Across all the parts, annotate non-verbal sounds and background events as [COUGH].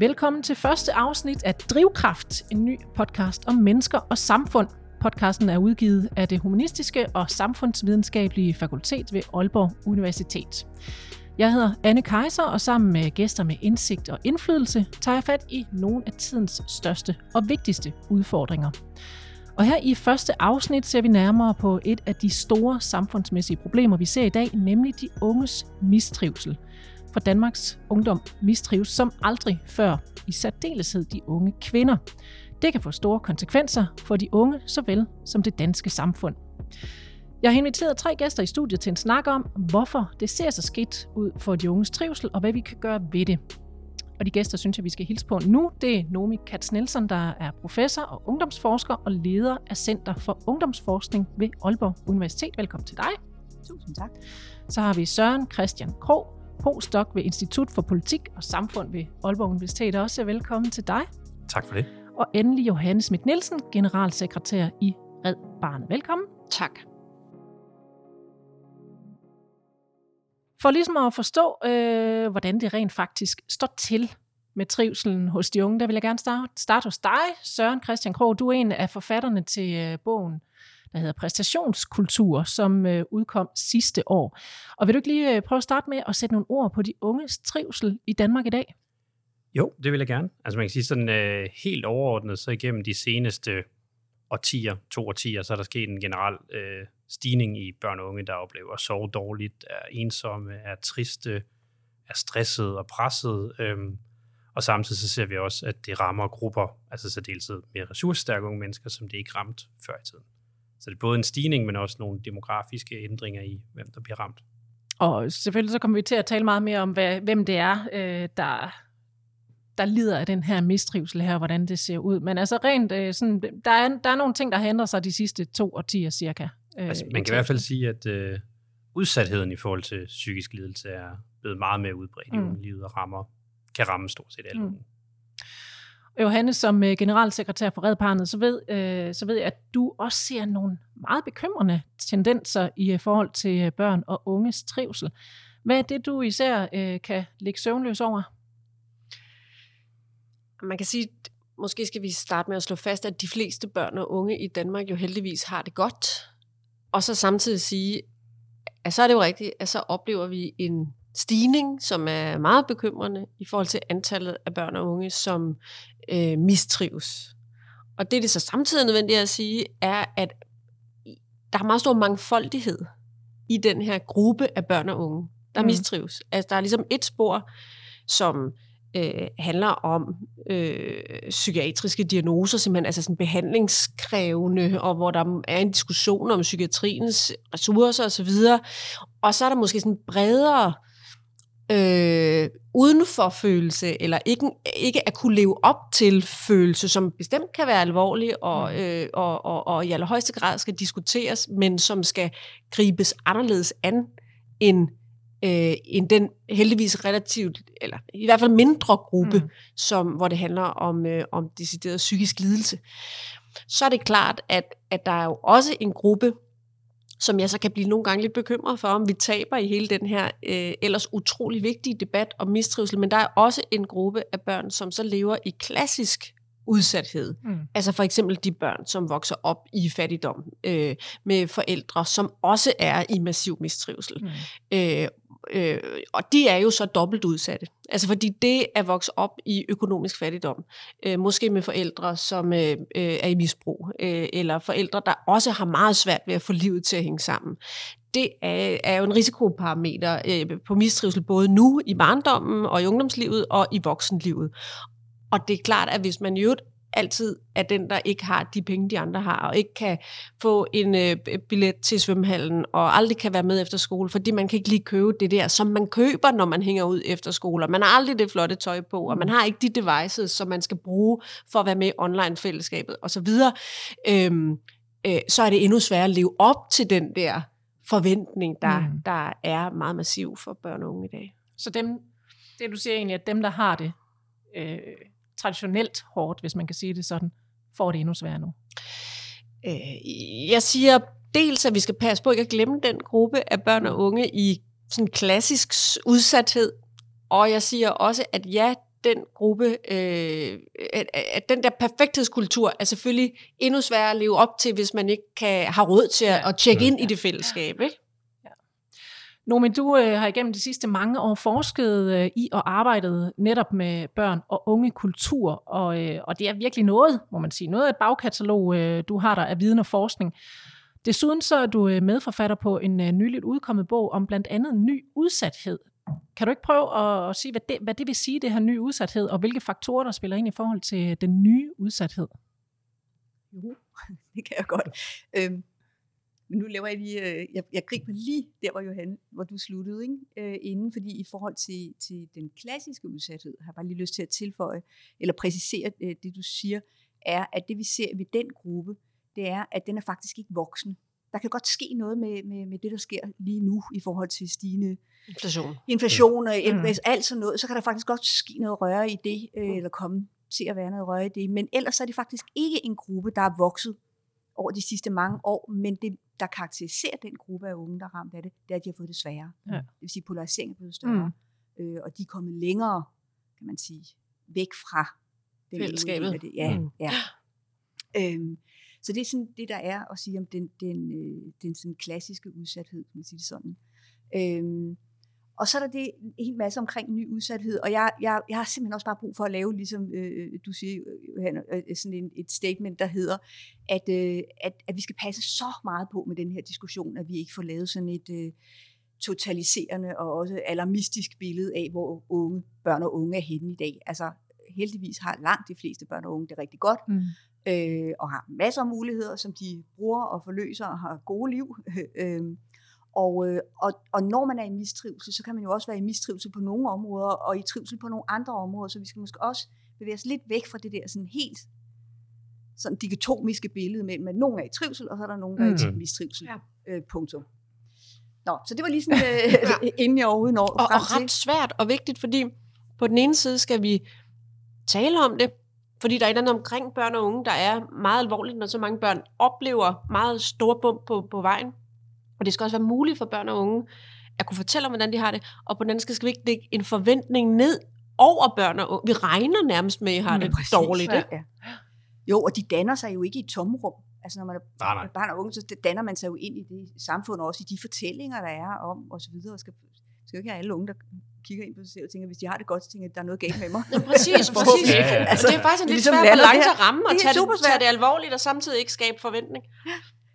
Velkommen til første afsnit af Drivkraft, en ny podcast om mennesker og samfund. Podcasten er udgivet af det Humanistiske og Samfundsvidenskabelige Fakultet ved Aalborg Universitet. Jeg hedder Anne Kejser, og sammen med gæster med indsigt og indflydelse tager jeg fat i nogle af tidens største og vigtigste udfordringer. Og her i første afsnit ser vi nærmere på et af de store samfundsmæssige problemer, vi ser i dag, nemlig de unges mistrivsel. For Danmarks ungdom mistrives som aldrig før, i særdeleshed de unge kvinder. Det kan få store konsekvenser for de unge, såvel som det danske samfund. Jeg har inviteret tre gæster i studiet til en snak om, hvorfor det ser så skidt ud for de unges trivsel, og hvad vi kan gøre ved det. Og de gæster, synes jeg, vi skal hilse på nu, det er Nomi Katz Nielsen, der er professor og ungdomsforsker og leder af Center for Ungdomsforskning ved Aalborg Universitet. Velkommen til dig. Tusind tak. Så har vi Søren Christian Krog, postdoc ved Institut for Politik og Samfund ved Aalborg Universitet. Også velkommen til dig. Tak for det. Og endelig Johannes Schmidt Nielsen, generalsekretær i Red Barnet. Velkommen. Tak. For ligesom at forstå, øh, hvordan det rent faktisk står til med trivselen hos de unge, der vil jeg gerne starte, starte hos dig, Søren Christian Krog. Du er en af forfatterne til øh, bogen, der hedder Præstationskultur, som øh, udkom sidste år. Og vil du ikke lige øh, prøve at starte med at sætte nogle ord på de unges trivsel i Danmark i dag? Jo, det vil jeg gerne. Altså man kan sige sådan øh, helt overordnet, så igennem de seneste årtier, to årtier, så er der sket en generel øh, stigning i børn og unge, der oplever at sove dårligt, er ensomme, er triste, er stresset og presset. Øhm, og samtidig så ser vi også, at det rammer grupper, altså så deltid mere ressourcestærke unge mennesker, som det ikke ramt før i tiden. Så det er både en stigning, men også nogle demografiske ændringer i, hvem der bliver ramt. Og selvfølgelig så kommer vi til at tale meget mere om, hvad, hvem det er, øh, der, der lider af den her mistrivsel her, hvordan det ser ud. Men altså rent, øh, sådan, der, er, der er nogle ting, der har ændret sig de sidste to årtier cirka. Øh, altså, man kan i hvert fald sige, at øh, udsatheden i forhold til psykisk lidelse er blevet meget mere udbredt mm. i livet og rammer, kan ramme stort set alle mm. Johannes, som øh, generalsekretær for Red Barnet, så ved, øh, så ved jeg, at du også ser nogle meget bekymrende tendenser i øh, forhold til øh, børn og unges trivsel. Hvad er det, du især øh, kan ligge søvnløs over? Man kan sige, måske skal vi starte med at slå fast, at de fleste børn og unge i Danmark jo heldigvis har det godt. Og så samtidig sige, at så er det jo rigtigt, at så oplever vi en stigning, som er meget bekymrende i forhold til antallet af børn og unge, som øh, mistrives. Og det, det så samtidig er nødvendigt at sige, er, at der er meget stor mangfoldighed i den her gruppe af børn og unge, der mm. mistrives. Altså, der er ligesom et spor, som øh, handler om øh, psykiatriske diagnoser, simpelthen altså sådan behandlingskrævende, og hvor der er en diskussion om psykiatriens ressourcer osv. Og så er der måske sådan bredere øh, udenfor følelse, eller ikke, ikke at kunne leve op til følelse, som bestemt kan være alvorlig, og, mm. øh, og, og, og i allerhøjeste grad skal diskuteres, men som skal gribes anderledes an end øh, end den heldigvis relativt, eller i hvert fald mindre gruppe, mm. som, hvor det handler om, øh, om decideret psykisk lidelse. Så er det klart, at, at der er jo også en gruppe, som jeg så kan blive nogle gange lidt bekymret for, om vi taber i hele den her øh, ellers utrolig vigtige debat om mistrivsel. Men der er også en gruppe af børn, som så lever i klassisk udsathed. Mm. Altså for eksempel de børn, som vokser op i fattigdom øh, med forældre, som også er i massiv mistrivsel. Mm. Øh, øh, og de er jo så dobbelt udsatte. Altså fordi det at vokse op i økonomisk fattigdom, øh, måske med forældre, som øh, øh, er i misbrug, øh, eller forældre, der også har meget svært ved at få livet til at hænge sammen, det er, er jo en risikoparameter øh, på mistrivsel både nu i barndommen og i ungdomslivet og i voksenlivet. Og det er klart, at hvis man i øvrigt altid er den, der ikke har de penge, de andre har, og ikke kan få en øh, billet til svømmehallen, og aldrig kan være med efter skole, fordi man kan ikke lige købe det der, som man køber, når man hænger ud efter skole, og man har aldrig det flotte tøj på, og man har ikke de devices, som man skal bruge for at være med i online-fællesskabet, osv., øhm, øh, så er det endnu sværere at leve op til den der forventning, der, mm. der er meget massiv for børn og unge i dag. Så dem, det du siger egentlig, at dem, der har det, øh, traditionelt hårdt, hvis man kan sige det sådan, får det endnu sværere nu? Øh, jeg siger dels, at vi skal passe på ikke at glemme den gruppe af børn og unge i sådan klassisk udsathed, og jeg siger også, at ja, den gruppe, øh, at, at den der perfekthedskultur er selvfølgelig endnu sværere at leve op til, hvis man ikke kan have råd til at, at tjekke ind i det fællesskab. Ikke? Nå, men du øh, har igennem de sidste mange år forsket øh, i og arbejdet netop med børn og unge kultur, og, øh, og det er virkelig noget, må man sige, noget af et bagkatalog, øh, du har der af viden og forskning. Desuden så er du øh, medforfatter på en øh, nyligt udkommet bog om blandt andet ny udsathed. Kan du ikke prøve at, at sige, hvad det, hvad det vil sige, det her nye udsathed, og hvilke faktorer, der spiller ind i forhold til den nye udsathed? Jo, [LAUGHS] det kan jeg godt. Øhm, men nu laver jeg lige, øh, jeg, jeg griber lige der, hvor Johan, hvor du sluttede, ikke? Øh, inden, fordi i forhold til, til den klassiske udsathed, har jeg bare lige lyst til at tilføje, eller præcisere øh, det, du siger, er, at det vi ser ved den gruppe, det er, at den er faktisk ikke voksen. Der kan godt ske noget med, med, med det, der sker lige nu i forhold til stigende Inflation. inflation og mm. alt sådan noget, så kan der faktisk godt ske noget røre i det, øh, eller komme til at være noget røre i det. Men ellers er det faktisk ikke en gruppe, der er vokset over de sidste mange år, men det, der karakteriserer den gruppe af unge, der er ramt af det, det er, at de har fået det sværere. Ja. Det vil sige, at polariseringen er blevet større, mm. øh, og de er kommet længere, kan man sige, væk fra den fællesskabet. Det. Ja, mm. ja. Øhm, så det er sådan det, der er at sige om den, den, øh, den sådan klassiske udsathed, kan man sige det sådan. Øhm, og så er der det en hel masse omkring ny udsathed, og jeg, jeg, jeg har simpelthen også bare brug for at lave, ligesom øh, du siger, Johan, øh, sådan en, et statement, der hedder, at, øh, at, at vi skal passe så meget på med den her diskussion, at vi ikke får lavet sådan et øh, totaliserende og også alarmistisk billede af, hvor unge, børn og unge er henne i dag. Altså heldigvis har langt de fleste børn og unge det rigtig godt, mm. øh, og har masser af muligheder, som de bruger og forløser og har gode liv. [LAUGHS] øh, og, øh, og, og når man er i mistrivsel, så kan man jo også være i mistrivsel på nogle områder, og i trivsel på nogle andre områder, så vi skal måske også bevæge os lidt væk fra det der sådan helt sådan dikotomiske billede mellem, at nogen er i trivsel, og så er der nogen, der er i mm. mistrivsel. Ja. Øh, punktum. Nå, så det var lige sådan, øh, [LAUGHS] [LAUGHS] ja. inden jeg overhovedet når og, frem og ret svært og vigtigt, fordi på den ene side skal vi tale om det, fordi der er et eller andet omkring børn og unge, der er meget alvorligt, når så mange børn oplever meget store bump på, på vejen. Og det skal også være muligt for børn og unge at kunne fortælle om, hvordan de har det. Og på den anden side skal vi ikke lægge en forventning ned over børn og unge. Vi regner nærmest med, at I har mm, det præcis, dårligt. Ja. Ja. Jo, og de danner sig jo ikke i et tomrum. Altså når man er nej, nej. barn og unge, så danner man sig jo ind i det samfund, og også i de fortællinger, der er om, og så videre. Og skal, skal jo ikke have alle unge, der kigger ind på sig selv og tænker, hvis de har det godt, så tænker at der er noget galt med mig. Ja, præcis, [LAUGHS] præcis. Ja, ja. Altså, det er faktisk en lidt ligesom svær balance at ramme, og tage det, tage det alvorligt, og samtidig ikke skabe forventning.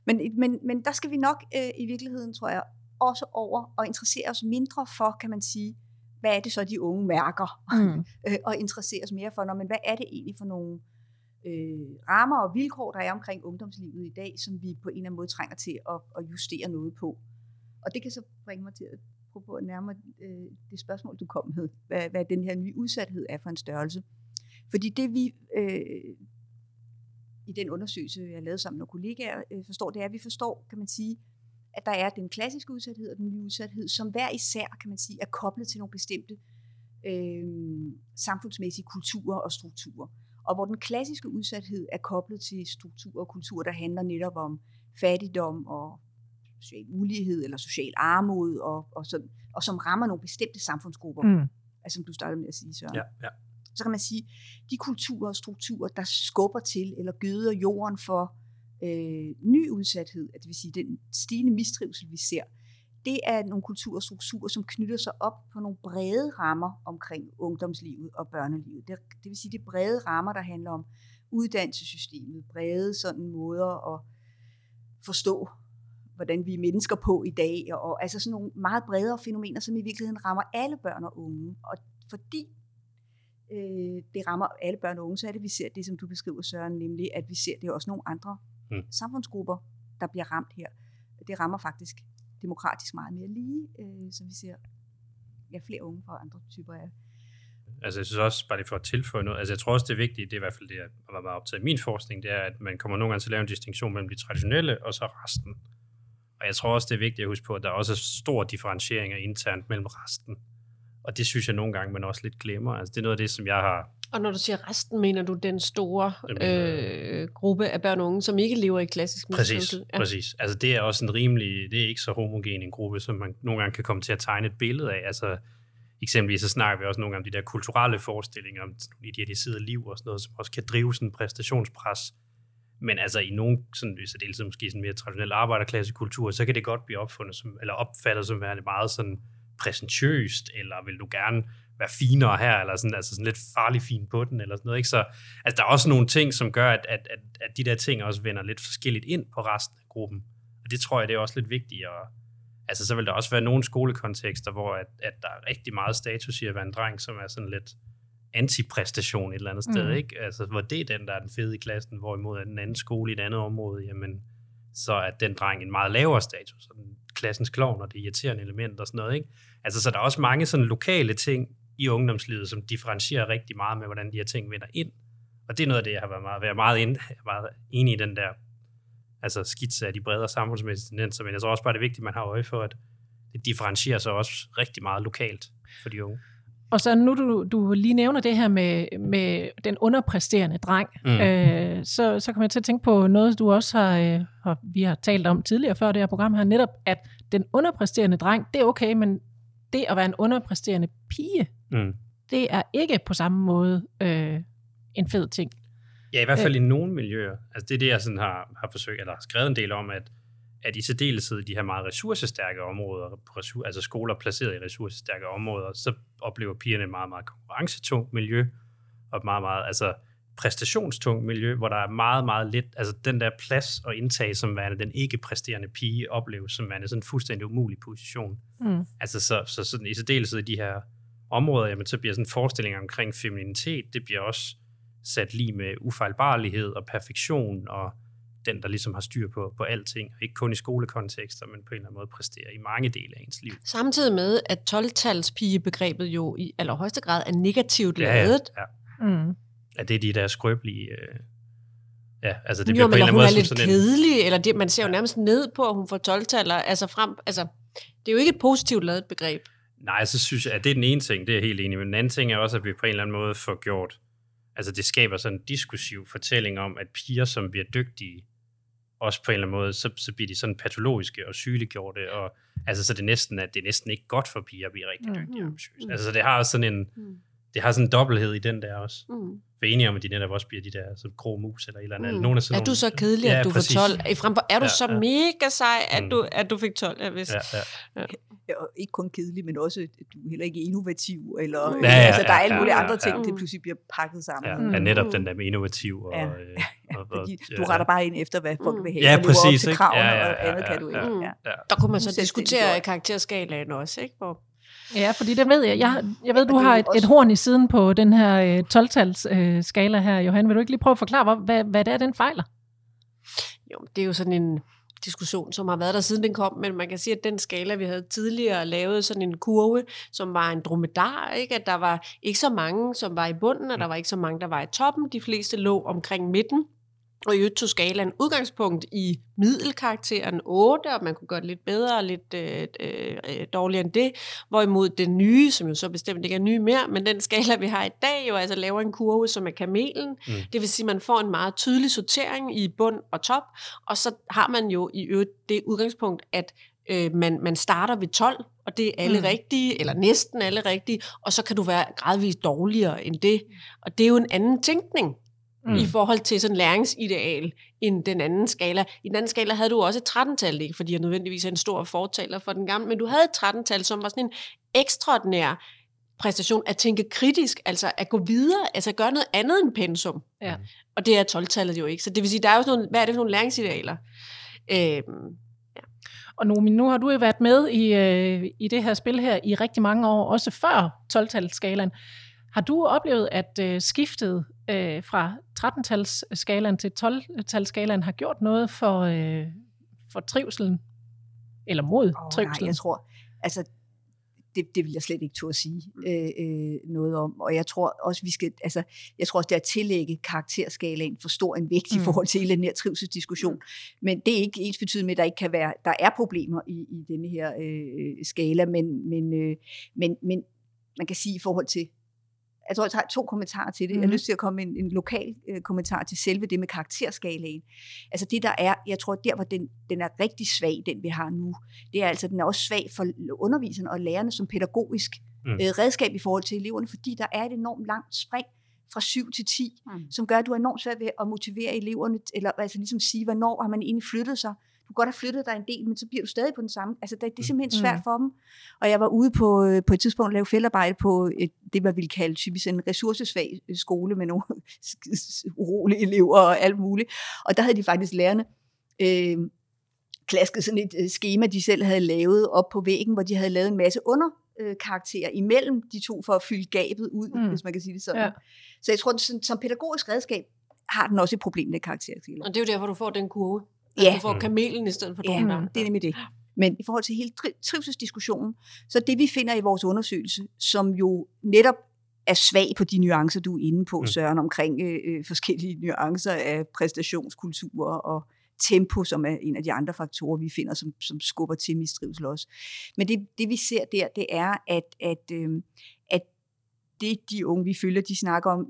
Men, men, men der skal vi nok øh, i virkeligheden, tror jeg, også over og interessere os mindre for, kan man sige, hvad er det så, de unge mærker, mm. [LAUGHS] øh, og interessere os mere for, når, men hvad er det egentlig for nogle øh, rammer og vilkår, der er omkring ungdomslivet i dag, som vi på en eller anden måde trænger til at, at justere noget på. Og det kan så bringe mig til at prøve at nærme øh, det spørgsmål, du kom med, hvad, hvad den her nye udsathed er for en størrelse. Fordi det vi øh, i den undersøgelse, jeg lavede sammen med kollegaer, øh, forstår, det er, at vi forstår, kan man sige, at der er den klassiske udsathed og den nye udsathed, som hver især, kan man sige, er koblet til nogle bestemte øh, samfundsmæssige kulturer og strukturer. Og hvor den klassiske udsathed er koblet til strukturer og kulturer, der handler netop om fattigdom og social ulighed eller social armod, og, og, sådan, og som rammer nogle bestemte samfundsgrupper. Mm. Altså som du startede med at sige, Søren. Ja, ja så kan man sige, de kulturer og strukturer, der skubber til eller gøder jorden for øh, ny udsathed, det vil sige den stigende mistrivsel, vi ser, det er nogle kulturer og strukturer, som knytter sig op på nogle brede rammer omkring ungdomslivet og børnelivet. Det, det vil sige, det brede rammer, der handler om uddannelsessystemet, brede sådan måder at forstå, hvordan vi er mennesker på i dag, og, og altså sådan nogle meget bredere fænomener, som i virkeligheden rammer alle børn og unge. Og fordi øh, det rammer alle børn og unge, så er det, vi ser det, som du beskriver, Søren, nemlig at vi ser, det er også nogle andre mm. samfundsgrupper, der bliver ramt her. Det rammer faktisk demokratisk meget mere lige, øh, så vi ser ja, flere unge fra andre typer af Altså jeg synes også, bare lige for at tilføje noget, altså jeg tror også det er vigtigt, det er i hvert fald det, jeg var meget optaget i min forskning, det er, at man kommer nogle gange til at lave en distinktion mellem de traditionelle og så resten. Og jeg tror også, det er vigtigt at huske på, at der er også stor differentiering internt mellem resten. Og det synes jeg nogle gange, man også lidt glemmer. Altså, det er noget af det, som jeg har... Og når du siger resten, mener du den store øh, gruppe af børn og unge, som ikke lever i klassisk mistrivsel? Præcis, ja. præcis. Altså det er også en rimelig, det er ikke så homogen en gruppe, som man nogle gange kan komme til at tegne et billede af. Altså eksempelvis så snakker vi også nogle gange om de der kulturelle forestillinger om idealiseret liv og sådan noget, som også kan drive sådan en præstationspres. Men altså i nogle, sådan, hvis det er måske sådan mere traditionel arbejderklassekultur, så kan det godt blive opfundet som, eller opfattet som værende meget sådan præsentøst, eller vil du gerne være finere her, eller sådan, altså sådan lidt farlig fin på den, eller sådan noget. Ikke? Så altså, der er også nogle ting, som gør, at, at, at, at de der ting også vender lidt forskelligt ind på resten af gruppen. Og det tror jeg, det er også lidt vigtigt. Og, altså, så vil der også være nogle skolekontekster, hvor at, at der er rigtig meget status i at være en dreng, som er sådan lidt antipræstation et eller andet sted, mm. ikke? Altså, hvor det er den, der er den fede i klassen, hvorimod at den anden skole i et andet område, jamen, så er den dreng en meget lavere status, og den klassens klovn og det irriterende element og sådan noget, ikke? Altså, så der er også mange sådan lokale ting i ungdomslivet, som differentierer rigtig meget med, hvordan de her ting vender ind. Og det er noget af det, jeg har været meget, været meget, ind, meget enig i den der altså skitse af de bredere samfundsmæssige tendenser, men jeg tror også bare, det er vigtigt, at man har øje for, at det differentierer sig også rigtig meget lokalt for de unge. Og så nu du, du lige nævner det her med, med den underpræsterende dreng, mm. øh, så, så kommer jeg til at tænke på noget, du også har, øh, har, vi har talt om tidligere før det her program her, netop at den underpræsterende dreng, det er okay, men det at være en underpræsterende pige, mm. det er ikke på samme måde øh, en fed ting. Ja, i hvert fald øh. i nogle miljøer. Altså det er det, jeg sådan har, har forsøgt, eller har skrevet en del om, at, at i særdeleshed i de her meget ressourcestærke områder, altså skoler placeret i ressourcestærke områder, så oplever pigerne et meget, meget konkurrencetungt miljø, og et meget, meget, altså præstationstungt miljø, hvor der er meget, meget lidt, altså den der plads og indtag, som værende den ikke præsterende pige opleves, som værende sådan en fuldstændig umulig position. Mm. Altså så, så sådan, i særdeleshed i de her områder, jamen, så bliver sådan forestillinger omkring femininitet, det bliver også sat lige med ufejlbarlighed og perfektion, og den, der ligesom har styr på, på alting, og ikke kun i skolekontekster, men på en eller anden måde præsterer i mange dele af ens liv. Samtidig med, at 12-talspigebegrebet jo i allerhøjeste grad er negativt lavet. Ja, ja. Mm at det er de der skrøbelige... Øh, ja, altså det jo, bliver på en eller anden måde er lidt sådan kedelig, en... eller det, man ser jo nærmest ned på, at hun får 12 altså frem, altså det er jo ikke et positivt lavet begreb. Nej, så synes jeg, at det er den ene ting, det er jeg helt enig Men den anden ting er også, at vi på en eller anden måde får gjort, altså det skaber sådan en diskursiv fortælling om, at piger, som bliver dygtige, også på en eller anden måde, så, så bliver de sådan patologiske og sygeliggjorte, og altså så det er næsten, at det er næsten ikke godt for piger at blive rigtig mm, dygtige mm, mm. Altså så det har sådan en, mm. det har sådan en dobbelthed i den der også. Mm for enige om, at de netop også bliver de der så grå mus eller et eller andet. Mm. Nogle af sådan er du så kedelig, ja, at du præcis. får 12? Frem er du ja, så ja. mega sej, at, mm. du, at du fik 12? Ja, hvis. Ja, ja. ja. Ja, ikke kun kedelig, men også, at du er heller ikke innovativ, eller mm. ja, ja, altså, der er alle mulige ja, andre ting, ja, der pludselig bliver pakket sammen. Ja, ja netop den der med innovativ. Og, ja. Øh, Fordi du retter bare ind efter, hvad folk vil have, ja, præcis, til kravene, ja, ja, ja, og andet ja, kan du ikke. Ja. Ja. Der kunne man så diskutere karakterskalaen også, ikke? Hvor Ja, fordi det ved jeg. Jeg, jeg ved, du har et, et horn i siden på den her 12-tals øh, skala her, Johan. Vil du ikke lige prøve at forklare, hvad, hvad det er, den fejler? Jo, det er jo sådan en diskussion, som har været der siden den kom, men man kan sige, at den skala, vi havde tidligere lavet sådan en kurve, som var en dromedar, ikke? at der var ikke så mange, som var i bunden, og der var ikke så mange, der var i toppen. De fleste lå omkring midten. Og i øvrigt tog skalaen udgangspunkt i middelkarakteren 8, og man kunne gøre det lidt bedre og lidt øh, øh, dårligere end det. Hvorimod den nye, som jo så bestemt ikke er ny mere, men den skala, vi har i dag, jo altså laver en kurve, som er kamelen. Mm. Det vil sige, at man får en meget tydelig sortering i bund og top, og så har man jo i øvrigt det udgangspunkt, at øh, man, man starter ved 12, og det er alle mm. rigtige, eller næsten alle rigtige, og så kan du være gradvist dårligere end det. Og det er jo en anden tænkning mm. i forhold til sådan læringsideal end den anden skala. I den anden skala havde du også et 13-tal, ikke fordi jeg nødvendigvis er en stor fortaler for den gamle, men du havde et 13-tal, som var sådan en ekstraordinær præstation at tænke kritisk, altså at gå videre, altså at gøre noget andet end pensum. Ja. Og det er 12-tallet jo ikke. Så det vil sige, der er jo sådan nogle, hvad er det for nogle læringsidealer? Øhm, og nu, nu har du jo været med i, øh, i det her spil her i rigtig mange år, også før 12-talsskalaen. Har du oplevet, at øh, skiftet øh, fra 13-talsskalaen til 12-talsskalaen har gjort noget for, øh, for trivselen? Eller mod oh, trivselen? Nej, jeg tror, altså det, det vil jeg slet ikke turde sige øh, øh, noget om. Og jeg tror også, vi skal, altså, jeg tror også, det er at tillægge karakterskalaen for stor en vægt mm. forhold til hele den her trivselsdiskussion. Men det er ikke ens betydende med, at der ikke kan være, der er problemer i, i denne her øh, skala, men, men, øh, men, men man kan sige i forhold til jeg tror, jeg tager to kommentarer til det. Mm. Jeg har mhm. lyst til at komme med en, en lokal øh, kommentar til selve det med karakterskalaen. Altså det, der er, jeg tror, der hvor den, den er rigtig svag, den vi har nu, det er altså, den er også svag for underviserne og lærerne som pædagogisk mm. øh, redskab i forhold til eleverne, fordi der er et enormt langt spring fra 7 til 10, mm. som gør, at du er enormt svært ved at motivere eleverne, eller altså ligesom sige, hvornår har man egentlig flyttet sig. Du kan godt have flyttet dig en del, men så bliver du stadig på den samme. Altså, det, det er simpelthen svært mm. for dem. Og jeg var ude på, øh, på et tidspunkt at lave feltarbejde på et, det, man ville kalde typisk en ressourcesvag øh, skole med nogle [LAUGHS] urolige elever og alt muligt. Og der havde de faktisk lærerne øh, klasket sådan et øh, schema, de selv havde lavet op på væggen, hvor de havde lavet en masse under øh, karakterer imellem de to for at fylde gabet ud, mm. hvis man kan sige det sådan. Ja. Så jeg tror, at som, som pædagogisk redskab har den også et problem med karakterskiller. Og det er jo derfor, du får den kurve. Altså, ja. Du får kamelen i stedet for ja, det er nemlig det. Men i forhold til hele tri- trivselsdiskussionen, så det vi finder i vores undersøgelse, som jo netop er svag på de nuancer, du er inde på, mm. Søren, omkring øh, øh forskellige nuancer af præstationskulturer og tempo, som er en af de andre faktorer, vi finder, som, som skubber til mistrivsel også. Men det, det vi ser der, det er, at, at, øh, at det de unge, vi følger, de snakker om,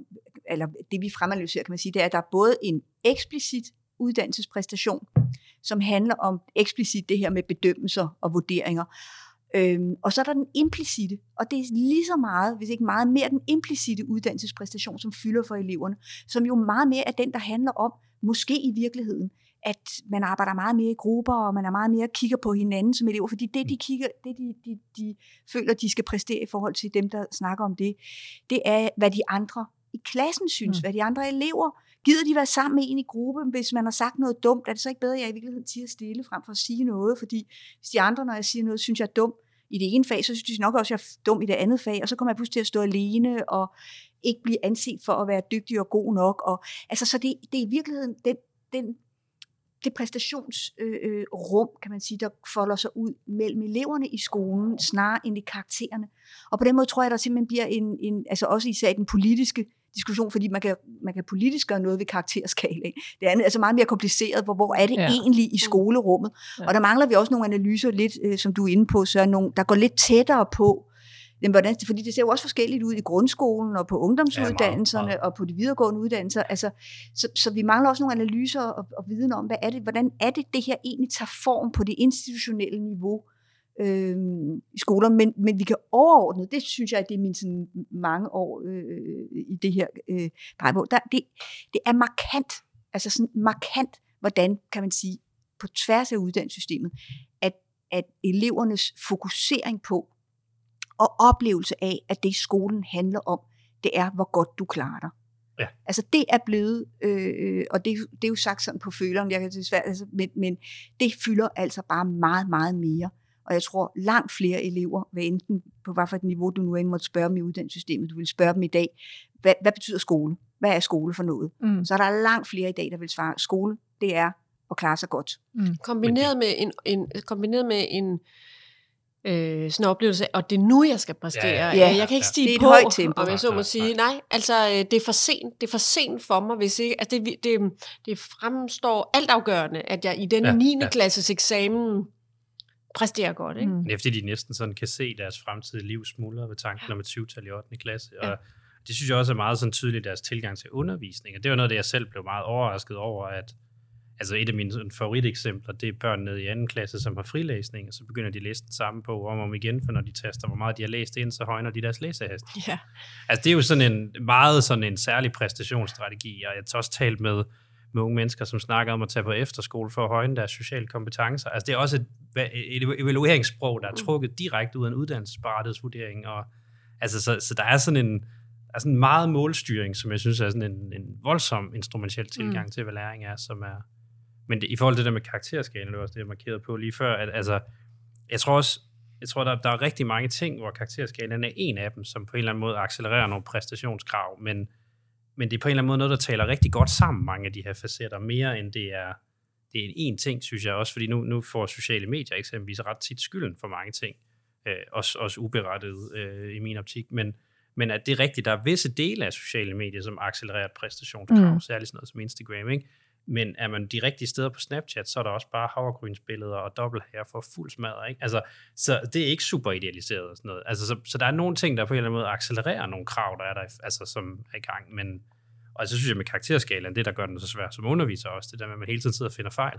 eller det vi fremanalyserer, kan man sige, det er, at der er både en eksplicit uddannelsespræstation, som handler om eksplicit det her med bedømmelser og vurderinger. Øhm, og så er der den implicite, og det er lige så meget, hvis ikke meget mere, den implicite uddannelsespræstation, som fylder for eleverne, som jo meget mere er den, der handler om, måske i virkeligheden, at man arbejder meget mere i grupper, og man er meget mere kigger på hinanden som elever, fordi det, de, kigger, det de, de, de føler, de skal præstere i forhold til dem, der snakker om det, det er, hvad de andre i klassen synes, mm. hvad de andre elever, gider de være sammen med en i gruppen, hvis man har sagt noget dumt, er det så ikke bedre, at jeg i virkeligheden tiger stille frem for at sige noget, fordi hvis de andre, når jeg siger noget, synes jeg er dum i det ene fag, så synes de nok også, at jeg er dum i det andet fag, og så kommer jeg pludselig til at stå alene, og ikke blive anset for at være dygtig og god nok, og altså, så det, det er i virkeligheden den, den det præstationsrum, øh, øh kan man sige, der folder sig ud mellem eleverne i skolen, snarere end i karaktererne. Og på den måde tror jeg, der simpelthen bliver en, en altså også især den politiske diskussion, fordi man kan, man kan politisk gøre noget ved karakterskala. Det andet er altså meget mere kompliceret, hvor, hvor er det ja. egentlig i skolerummet? Ja. Og der mangler vi også nogle analyser lidt, øh, som du er inde på, så nogle, der går lidt tættere på, Jamen, hvordan, fordi det ser jo også forskelligt ud i grundskolen og på ungdomsuddannelserne ja, meget, meget. og på de videregående uddannelser. Altså, så, så vi mangler også nogle analyser og, og viden om, hvad er det, hvordan er det, det her egentlig tager form på det institutionelle niveau øh, i skoler. Men, men vi kan overordnet, det synes jeg, at det er min sådan, mange år øh, i det her øh, pegepå, der, det, det er markant, altså sådan markant, hvordan kan man sige, på tværs af uddannelsessystemet, at, at elevernes fokusering på og oplevelse af, at det skolen handler om, det er, hvor godt du klarer dig. Ja. Altså det er blevet, øh, og det, det er jo sagt sådan på føleren, jeg kan desværre, altså, men, men det fylder altså bare meget, meget mere. Og jeg tror langt flere elever, hvad enten på hvad for et niveau du nu end måtte spørge dem i uddannelsessystemet, du vil spørge dem i dag, hvad, hvad betyder skole? Hvad er skole for noget? Mm. Så er der langt flere i dag, der vil svare, skole, det er at klare sig godt. Mm. Kombineret med en, en, kombineret med en øh, sådan en oplevelse og det er nu, jeg skal præstere. Ja, ja. Jeg kan ikke stige ja. på, højt tempo. om jeg så må sige. Nej, altså øh, det er for sent, det er for sent for mig, hvis ikke, altså det, det, det fremstår altafgørende, at jeg i den ja, 9. Ja. klasses eksamen præsterer godt. Ikke? Mm. Det er fordi, de næsten sådan kan se deres fremtidige liv smuldre ved tanken ja. om et syvtal i 8. klasse. Og ja. det synes jeg også er meget sådan tydeligt deres tilgang til undervisning. Og det var noget, det jeg selv blev meget overrasket over, at altså et af mine favoriteksempler, det er børn nede i anden klasse, som har frilæsning, og så begynder de at læse den samme bog om og om igen, for når de taster, hvor meget de har læst ind, så højner de deres læsehast. Ja. Altså det er jo sådan en meget sådan en særlig præstationsstrategi, og jeg har også talt med, med unge mennesker, som snakker om at tage på efterskole for at højne deres sociale kompetencer. Altså det er også et, et evalueringssprog, der er mm. trukket direkte ud af en uddannelsesbarathedsvurdering, og altså så, så der er sådan en, er sådan en meget målstyring, som jeg synes er sådan en, en voldsom instrumentel tilgang mm. til, hvad læring er, som er, men det, i forhold til det med karakterskala, det var også det, jeg markerede på lige før, at altså, jeg tror også, jeg tror, der, der er rigtig mange ting, hvor karakterskalaen er en af dem, som på en eller anden måde accelererer nogle præstationskrav, men, men det er på en eller anden måde noget, der taler rigtig godt sammen, mange af de her facetter, mere end det er, det er en ting, synes jeg også, fordi nu, nu får sociale medier eksempelvis ret tit skylden for mange ting, øh, også, også uberettet øh, i min optik, men, men at det er rigtigt, der er visse dele af sociale medier, som accelererer et præstationskrav, mm. særligt sådan noget som Instagram, ikke? Men er man de rigtige steder på Snapchat, så er der også bare havregrynsbilleder og dobbelthager for fuld smadret. Ikke? Altså, så det er ikke super idealiseret og sådan noget. Altså, så, så der er nogle ting, der på en eller anden måde accelererer nogle krav, der er der, altså, som er i gang. Men, og så synes jeg med karakterskalaen, det der gør den så svært som underviser også, det der med, at man hele tiden sidder og finder fejl.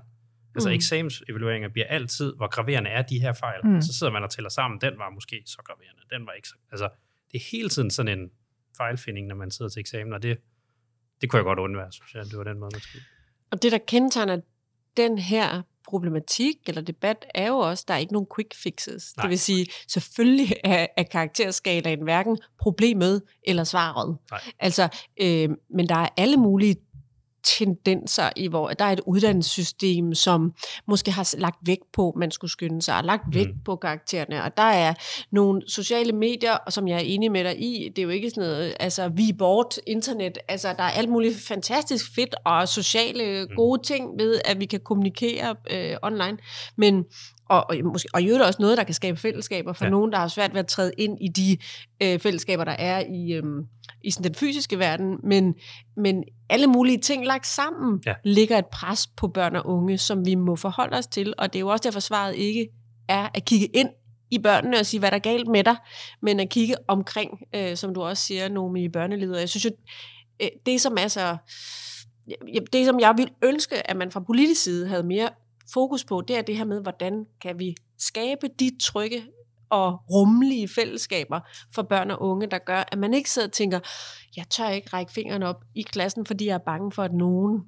Altså Mm. eksamensevalueringer bliver altid, hvor graverende er de her fejl. Mm. Mm. Så sidder man og tæller sammen, den var måske så graverende, den var ikke så... Altså, det er hele tiden sådan en fejlfinding, når man sidder til eksamen, og det, det kunne jeg godt undvære, synes jeg. Det var den måde, man skulle. Og det, der kendetegner den her problematik eller debat, er jo også, at der er ikke nogen quick fixes. Nej. Det vil sige, selvfølgelig er, er karakterskalaen hverken problemet eller svaret. Nej. Altså, øh, men der er alle mulige tendenser i, hvor der er et uddannelsessystem, som måske har lagt vægt på, at man skulle skynde sig, og lagt vægt Mm. på karaktererne, og der er nogle sociale medier, og som jeg er enig med dig i, det er jo ikke sådan noget, altså vi bort internet, altså der er alt muligt fantastisk fedt og sociale Mm. gode ting ved, at vi kan kommunikere øh, online, men og, og, måske, og i øvrigt også noget, der kan skabe fællesskaber for ja. Nogen, der har svært ved at træde ind i de øh, fællesskaber, der er i, øhm, i sådan den fysiske verden. Men, men alle mulige ting lagt sammen Ja. ligger et pres på børn og unge, som vi må forholde os til. Og det er jo også derfor, svaret ikke er at kigge ind i børnene og sige, hvad der er galt med dig, men at kigge omkring, øh, som du også siger, Nomi, i børnelivet. Og Jeg synes jo, øh, det som er så... Det, som jeg vil ønske, at man fra politisk side havde mere fokus på, det er det her med, hvordan kan vi skabe de trygge og rummelige fællesskaber for børn og unge, der gør, at man ikke sidder og tænker, jeg tør ikke række fingrene op i klassen, fordi jeg er bange for, at nogen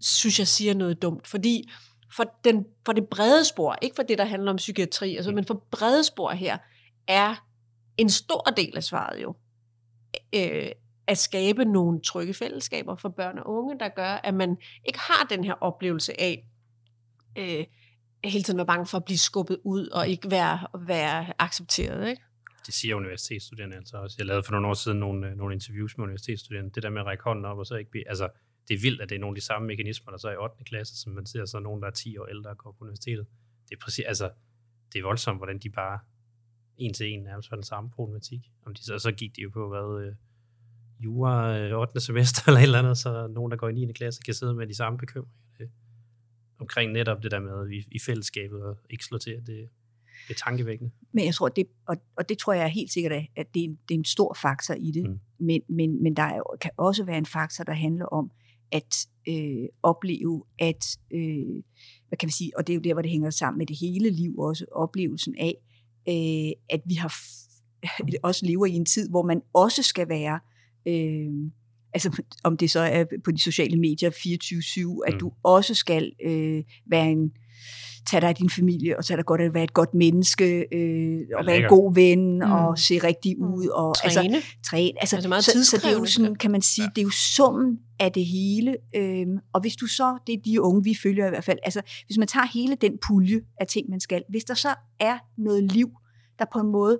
synes, jeg siger noget dumt. Fordi for, den, for det brede spor, ikke for det, der handler om psykiatri, altså, men for brede spor her, er en stor del af svaret jo, øh, at skabe nogle trygge fællesskaber for børn og unge, der gør, at man ikke har den her oplevelse af, øh, hele tiden være bange for at blive skubbet ud og ikke være, være accepteret. Ikke? Det siger universitetsstuderende altså også. Jeg lavede for nogle år siden nogle, øh, nogle interviews med universitetsstuderende. Det der med at række hånden op og så ikke blive... Altså, det er vildt, at det er nogle af de samme mekanismer, der så er i 8. klasse, som man ser så nogen, der er 10 år ældre og går på universitetet. Det er præcis, altså, det er voldsomt, hvordan de bare en til en nærmest var den samme problematik. Om de så, så gik de jo på, hvad, øh, jura øh, 8. semester [LAUGHS] eller et eller andet, så nogen, der går i 9. klasse, kan sidde med de samme bekymringer. Omkring netop det der med, at vi i fællesskabet og ikke slå til, det, det er tankevækkende. Men jeg tror, det, og, og det tror jeg helt sikkert, er, at det er, en, det er en stor faktor i det. Mm. Men, men, men der er, kan også være en faktor, der handler om at øh, opleve, at, øh, hvad kan vi sige, og det er jo der, hvor det hænger sammen med det hele liv også, oplevelsen af, øh, at vi har f- [LAUGHS] også lever i en tid, hvor man også skal være, øh, altså [LAUGHS] om det så er på de sociale medier 24-7, at Mm. du også skal øh, være en, tage dig af din familie, og tage dig godt af at være et godt menneske, øh, og være en god ven, Mm. mm. og se rigtig ud, og Træne. altså træne. Altså, Altså meget så, så det er jo sådan, kan man sige, Ja. det er jo summen af det hele. Øhm, og hvis du så, det er de unge, vi følger i hvert fald, altså hvis man tager hele den pulje af ting, man skal, hvis der så er noget liv, der på en måde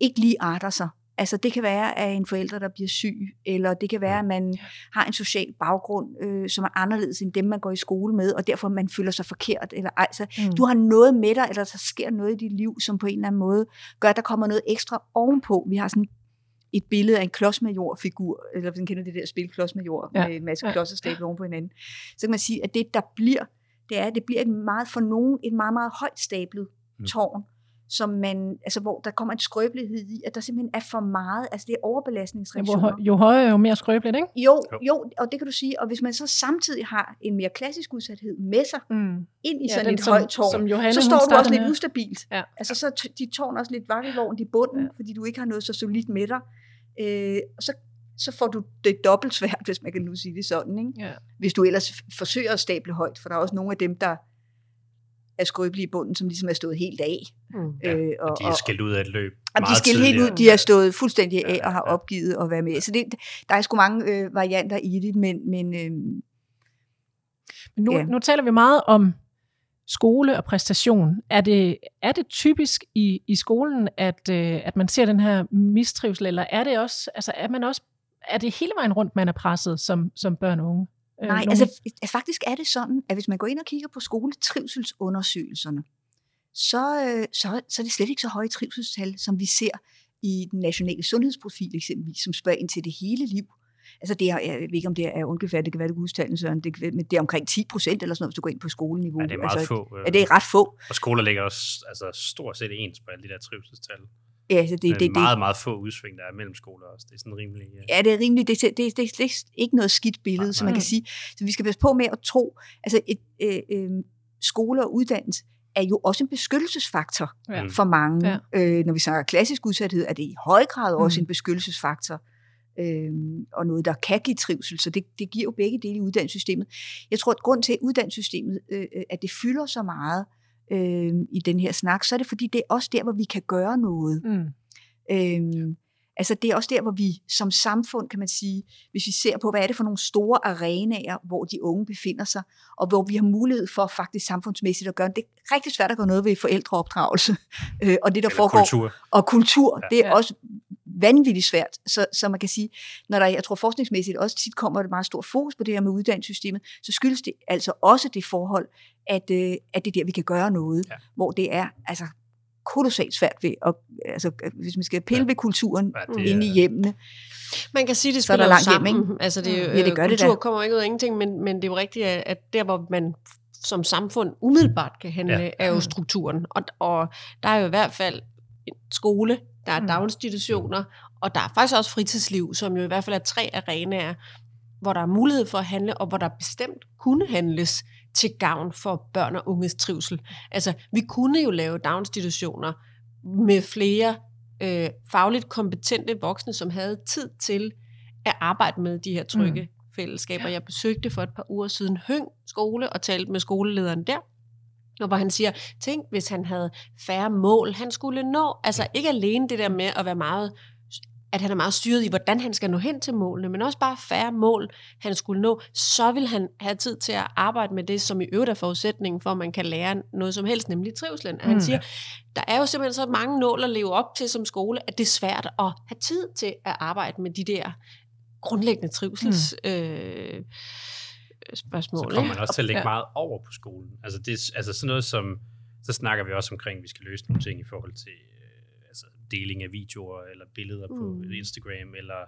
ikke lige arter sig, Altså det kan være af en forælder, der bliver syg, eller det kan være, at man har en social baggrund, øh, som er anderledes end dem, man går i skole med, og derfor man føler sig forkert. Eller, altså, Mm. du har noget med dig, eller der sker noget i dit liv, som på en eller anden måde gør, at der kommer noget ekstra ovenpå. Vi har sådan et billede af en klodsmajor-figur, eller hvis man kender det der spil klodsmajor, Ja. med en masse Ja. klodser stablet oven på hinanden. Så kan man sige, at det, der bliver, det er, at det bliver et meget, for nogen et meget, meget højt stablet Mm. Som man, altså hvor der kommer en skrøbelighed i, at der simpelthen er for meget, altså det er Ja, overbelastningsreaktioner. høj- jo højere, jo mere skrøbeligt, ikke? Jo, Jo. jo, og det kan du sige, og hvis man så samtidig har en mere klassisk udsathed med sig Mm. ind i Ja, sådan den, et som- højt tårn, som Johanne, så står du også lidt med. ustabilt. Ja. Altså så er dit tårn også lidt vakkelvogn i bunden, Ja. ja. fordi du ikke har noget så solidt med dig. Øh, og så, så får du det dobbelt svært, [LAUGHS] hvis man kan nu sige det sådan. Ikke? Ja. Hvis du ellers forsøger at stable højt, for der er også nogle af dem, der er skrøbelige i bunden, som ligesom er stået helt af. Mm. Ja, øh, Og de er skilt ud af et løb Jamen, de er skilt helt ud, de er stået fuldstændig af Ja, og har ja. opgivet at være med. Så det, der er sgu mange øh, varianter i det, men, men øh, Men nu, Ja. nu taler vi meget om skole og præstation. Er det, er det typisk i, i skolen, at, øh, at man ser den her mistrivsel, eller er det også, altså er man også, er det hele vejen rundt, man er presset som, som børn og unge? Øh, Nej, Lone? altså faktisk er det sådan, at hvis man går ind og kigger på skoletrivselsundersøgelserne, så, øh, så, så er det slet ikke så høje trivselstal, som vi ser i den nationale sundhedsprofil eksempelvis, som spørger ind til det hele liv. Altså det er, jeg ved ikke, om det er ungefær, det kan være, det Søren, kan- men det er omkring 10 procent eller sådan noget, hvis du går ind på skoleniveau. Ja, det er meget altså, få. øh, Ja, det er ret få. Og skoler ligger også altså, stort set ens på alle de der trivselstal. Ja, altså det, Det, det, meget, meget få udsving, der er mellem skoler også. Det er sådan rimelig... øh, Ja, det er rimeligt. Det, det, det, det er ikke noget skidt billede, Nej, så man kan sige. Så vi skal passe på med at tro, altså et, øh, øh, skole og uddannelse er jo også en beskyttelsesfaktor Ja. for mange. Ja. Øh, når vi snakker klassisk udsathed, er det i høj grad også Mm. en beskyttelsesfaktor. Øh, og noget, der kan give trivsel. Så det, det giver jo begge dele i uddannelsessystemet. Jeg tror, at grund til, at uddannelsessystemet, øh, øh, at det fylder så meget øh, i den her snak, så er det fordi, det er også der, hvor vi kan gøre noget. Mm. Øhm, altså det er også der, hvor vi som samfund, kan man sige, hvis vi ser på, hvad er det for nogle store arenaer, hvor de unge befinder sig, og hvor vi har mulighed for faktisk samfundsmæssigt at gøre det. Er rigtig svært at gøre noget ved forældreopdragelse, [LAUGHS] øh, og det der Eller foregår, kultur. og kultur, ja. det er Ja. også vanvittigt svært. Så, så man kan sige, når der, jeg tror forskningsmæssigt også tit kommer et meget stort fokus på det her med uddannelsessystemet, så skyldes det altså også det forhold, at, øh, at det er der, vi kan gøre noget, Ja. hvor det er altså kolossalt svært ved, at, altså, hvis man skal pille Ja. ved kulturen Ja, inde i hjemmene. Man kan sige, det Så er der spiller langt hjem, sammen. ikke? Altså, det jo, Ja, det gør øh, det kultur da. kommer ikke ud af ingenting, men, men det er jo rigtigt, at at der, hvor man som samfund umiddelbart kan handle, Ja. er jo strukturen. Og, og der er jo i hvert fald en skole, der er Mm. daginstitutioner, og der er faktisk også fritidsliv, som jo i hvert fald er tre arenaer, hvor der er mulighed for at handle, og hvor der bestemt kunne handles til gavn for børn og unges trivsel. Altså, vi kunne jo lave daginstitutioner med flere øh, fagligt kompetente voksne, som havde tid til at arbejde med de her trygge mm. fællesskaber. Jeg besøgte for et par uger siden Høng skole og talte med skolelederen der, og hvor han siger, tænk hvis han havde færre mål, han skulle nå. Altså ikke alene det der med at være meget at han er meget styret i, hvordan han skal nå hen til målene, men også bare færre mål, han skulle nå, så vil han have tid til at arbejde med det, som i øvrigt er forudsætningen for, at man kan lære noget som helst, nemlig trivselen. Og Mm. han siger, der er jo simpelthen så mange nål at leve op til som skole, at det er svært at have tid til at arbejde med de der grundlæggende trivsels øh, spørgsmål. Så kommer man også til at lægge meget over på skolen. Altså, det, er- altså sådan noget som, så snakker vi også omkring, at vi skal løse nogle ting i forhold til øh, altså deling af videoer eller billeder på Mm. Instagram, eller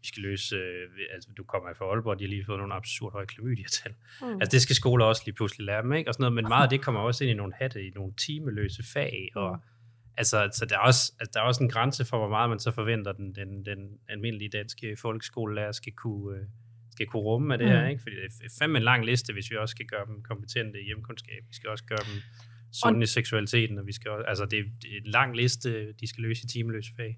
vi skal løse, øh, altså du kommer fra Aalborg, de har lige fået nogle absurd høje klamydia-tal. Mm. Altså det skal skoler også lige pludselig lære dem, ikke? Og sådan noget, men meget af det kommer også ind i nogle hatte, i nogle timeløse fag, og Mm. altså, så der er, også, altså, der er også en grænse for, hvor meget man så forventer, den, den, den almindelige danske folkeskolelærer skal kunne, øh, skal kunne rumme af det Mm. her, ikke? Fordi det er fandme en lang liste, hvis vi også skal gøre dem kompetente i hjemkundskab. Vi skal også gøre dem sunde i seksualiteten, og vi skal også, altså det, er- en lang liste, de skal løse i timeløse fag.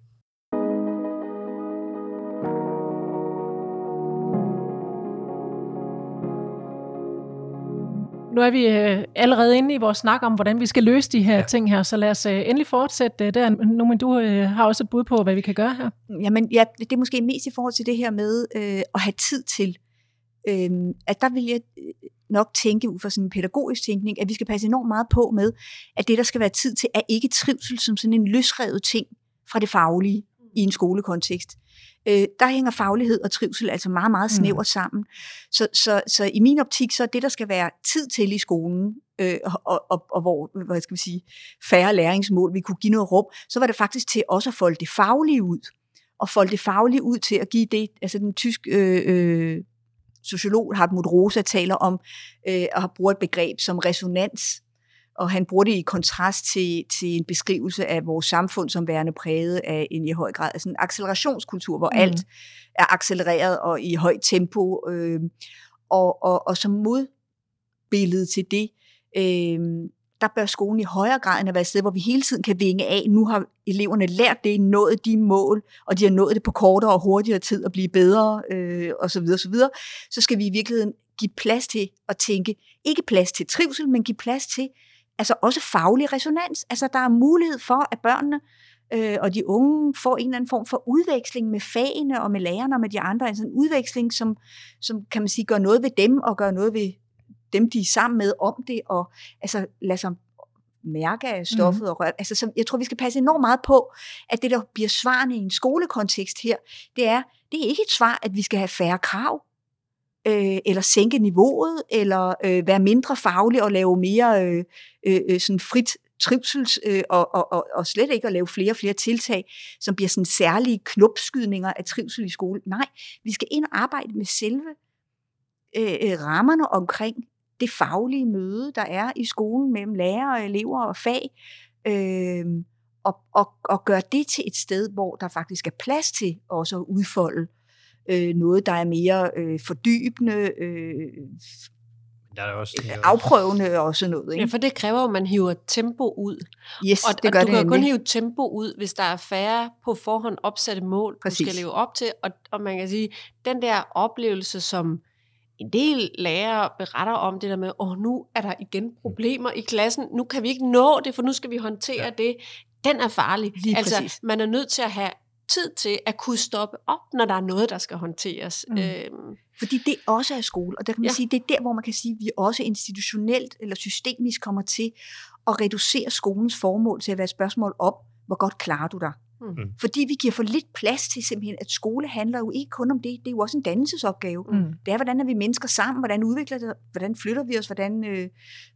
Nu er vi øh, allerede inde i vores snak om, hvordan vi skal løse de her ja. Ting her, så lad os øh, endelig fortsætte øh, der. Nu, men du øh, har også et bud på, hvad vi kan gøre her. Jamen, ja, det er måske mest i forhold til det her med øh, at have tid til. Øh, at der vil jeg nok tænke ud fra sådan en pædagogisk tænkning, at vi skal passe enormt meget på med, at det, der skal være tid til, er ikke trivsel som sådan en løsrevet ting fra det faglige i en skolekontekst. Øh, der hænger faglighed og trivsel altså meget, meget snævert mm. sammen. Så, så, så i min optik, så er det, der skal være tid til i skolen, øh, og, og, og hvor, hvad skal vi sige, færre læringsmål, vi kunne give noget rum, så var det faktisk til også at folde det faglige ud. Og folde det faglige ud til at give det, altså den tyske øh, øh, sociolog Hartmut Rosa taler om, øh, og har brugt et begreb som resonans, og han bruger det i kontrast til, til en beskrivelse af vores samfund som værende præget af en i høj grad altså en accelerationskultur, hvor mm. alt er accelereret og i højt tempo. Øh, og, og, og som modbillede til det, øh, der bør skolen i højere grad end at være et sted, hvor vi hele tiden kan vinge af. Nu har eleverne lært det, nået de mål, og de har nået det på kortere og hurtigere tid at blive bedre, øh, osv. osv. Så skal vi i virkeligheden give plads til at tænke, ikke plads til trivsel, men give plads til altså også faglig resonans. Altså der er mulighed for, at børnene øh, og de unge får en eller anden form for udveksling med fagene og med lærerne og med de andre. Altså en udveksling, som, som kan man sige, gør noget ved dem og gør noget ved dem, de er sammen med om det, og altså lade sig mærke af stoffet. Mm. Og røre. Altså, så jeg tror, vi skal passe enormt meget på, at det, der bliver svarende i en skolekontekst her, det er, det er ikke et svar, at vi skal have færre krav, øh, eller sænke niveauet, eller øh, være mindre faglig og lave mere øh, øh, øh, sådan frit trivsels, øh, og, og, og, og slet ikke at lave flere og flere tiltag, som bliver sådan særlige knopskydninger af trivsel i skole. Nej, vi skal ind og arbejde med selve øh, øh, rammerne omkring det faglige møde, der er i skolen mellem lærere, elever og fag, øh, og, og, og gøre det til et sted, hvor der faktisk er plads til også at udfolde øh, noget, der er mere øh, fordybende. Øh, Der er også, øh, afprøvende og sådan noget. Ikke? Ja, for det kræver at man hiver tempo ud. Yes, og, det gør og du det kan kun nemlig. hive tempo ud, hvis der er færre på forhånd opsatte mål, Præcis. du skal leve op til. Og, og man kan sige, den der oplevelse, som en del lærere beretter om det der med, åh, nu er der igen problemer i klassen, nu kan vi ikke nå det, for nu skal vi håndtere ja. det. Den er farlig. Lige altså, præcis. man er nødt til at have tid til at kunne stoppe op, når der er noget, der skal håndteres. Mm. Mm. Øhm, Fordi det også er skole, og der kan man ja. Sige, det er der, hvor man kan sige, at vi også institutionelt eller systemisk kommer til at reducere skolens formål til at være et spørgsmål om, hvor godt klarer du dig. Mm. Fordi vi giver for lidt plads til simpelthen, at skole handler jo ikke kun om det, det er jo også en dannelsesopgave. Mm. Det er, hvordan er vi mennesker sammen, hvordan udvikler det, hvordan flytter vi os, hvordan øh,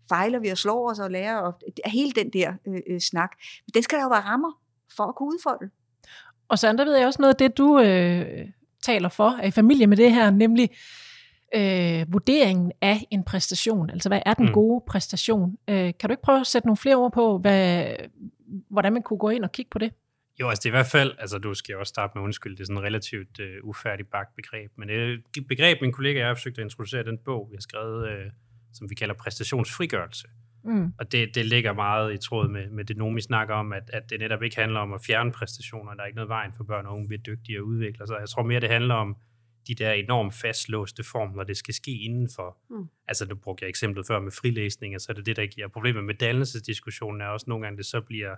fejler vi og slår os og lærer, og det er hele den der øh, øh, snak. Men den skal der jo være rammer for at kunne udfolde. Og så der ved jeg også noget af det, du øh, taler for, er i familie med det her, nemlig øh, vurderingen af en præstation. Altså, hvad er den Mm. gode præstation? Øh, kan du ikke prøve at sætte nogle flere ord på, hvad, hvordan man kunne gå ind og kigge på det? Jo, altså det er i hvert fald, altså du skal jo også starte med undskyld, det er sådan et relativt øh, ufærdigt bagt begreb, men det er et begreb, min kollega og jeg har forsøgt at introducere den bog, vi har skrevet, øh, som vi kalder præstationsfrigørelse. Mm. Og det, det ligger meget i tråd med, med det, vi snakker om, at, at det netop ikke handler om at fjerne præstationer. Der er ikke noget vejen for børn og unge bliver dygtige og udvikler sig. Jeg tror mere, det handler om de der enormt fastlåste formler, det skal ske indenfor. Mm. Altså, du brugte jeg eksemplet før med frilæsning, og så er det det, der giver problemer med dannelsesdiskussionen, er også nogle gange, det så bliver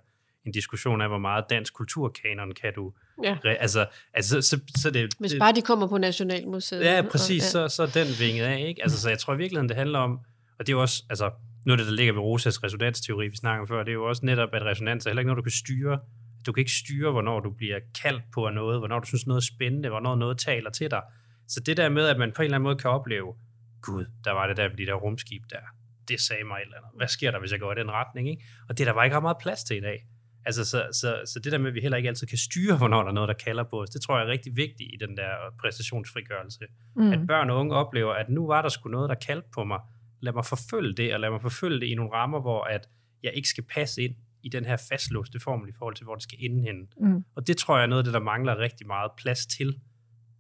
en diskussion af, hvor meget dansk kulturkanon kan du... Ja. Re- altså, altså så, så det, Hvis bare de kommer på Nationalmuseet. Ja, og- præcis, ja. så, så er den vinget af, ikke? Altså, så jeg tror i virkeligheden, det handler om, og det er jo også, altså, noget af det, der ligger ved Rosas resonansteori, vi snakker om før, det er jo også netop, at resonans er heller ikke noget, du kan styre. Du kan ikke styre, hvornår du bliver kaldt på af noget, hvornår du synes noget er spændende, hvornår noget taler til dig. Så det der med, at man på en eller anden måde kan opleve, gud, der var det der ved de der rumskib der. Det sagde mig et eller andet. Hvad sker der, hvis jeg går i den retning? Ikke? Og det er der bare ikke meget plads til i dag. Altså, så, så, så det der med, at vi heller ikke altid kan styre, hvornår der er noget, der kalder på os, det tror jeg er rigtig vigtigt i den der præstationsfrigørelse. Mm. At børn og unge oplever, at nu var der sgu noget, der kaldte på mig. Lad mig forfølge det, og lad mig forfølge det i nogle rammer, hvor at jeg ikke skal passe ind i den her fastlåste formel i forhold til, hvor det skal ende hen. Mm. Og det tror jeg er noget af det, der mangler rigtig meget plads til.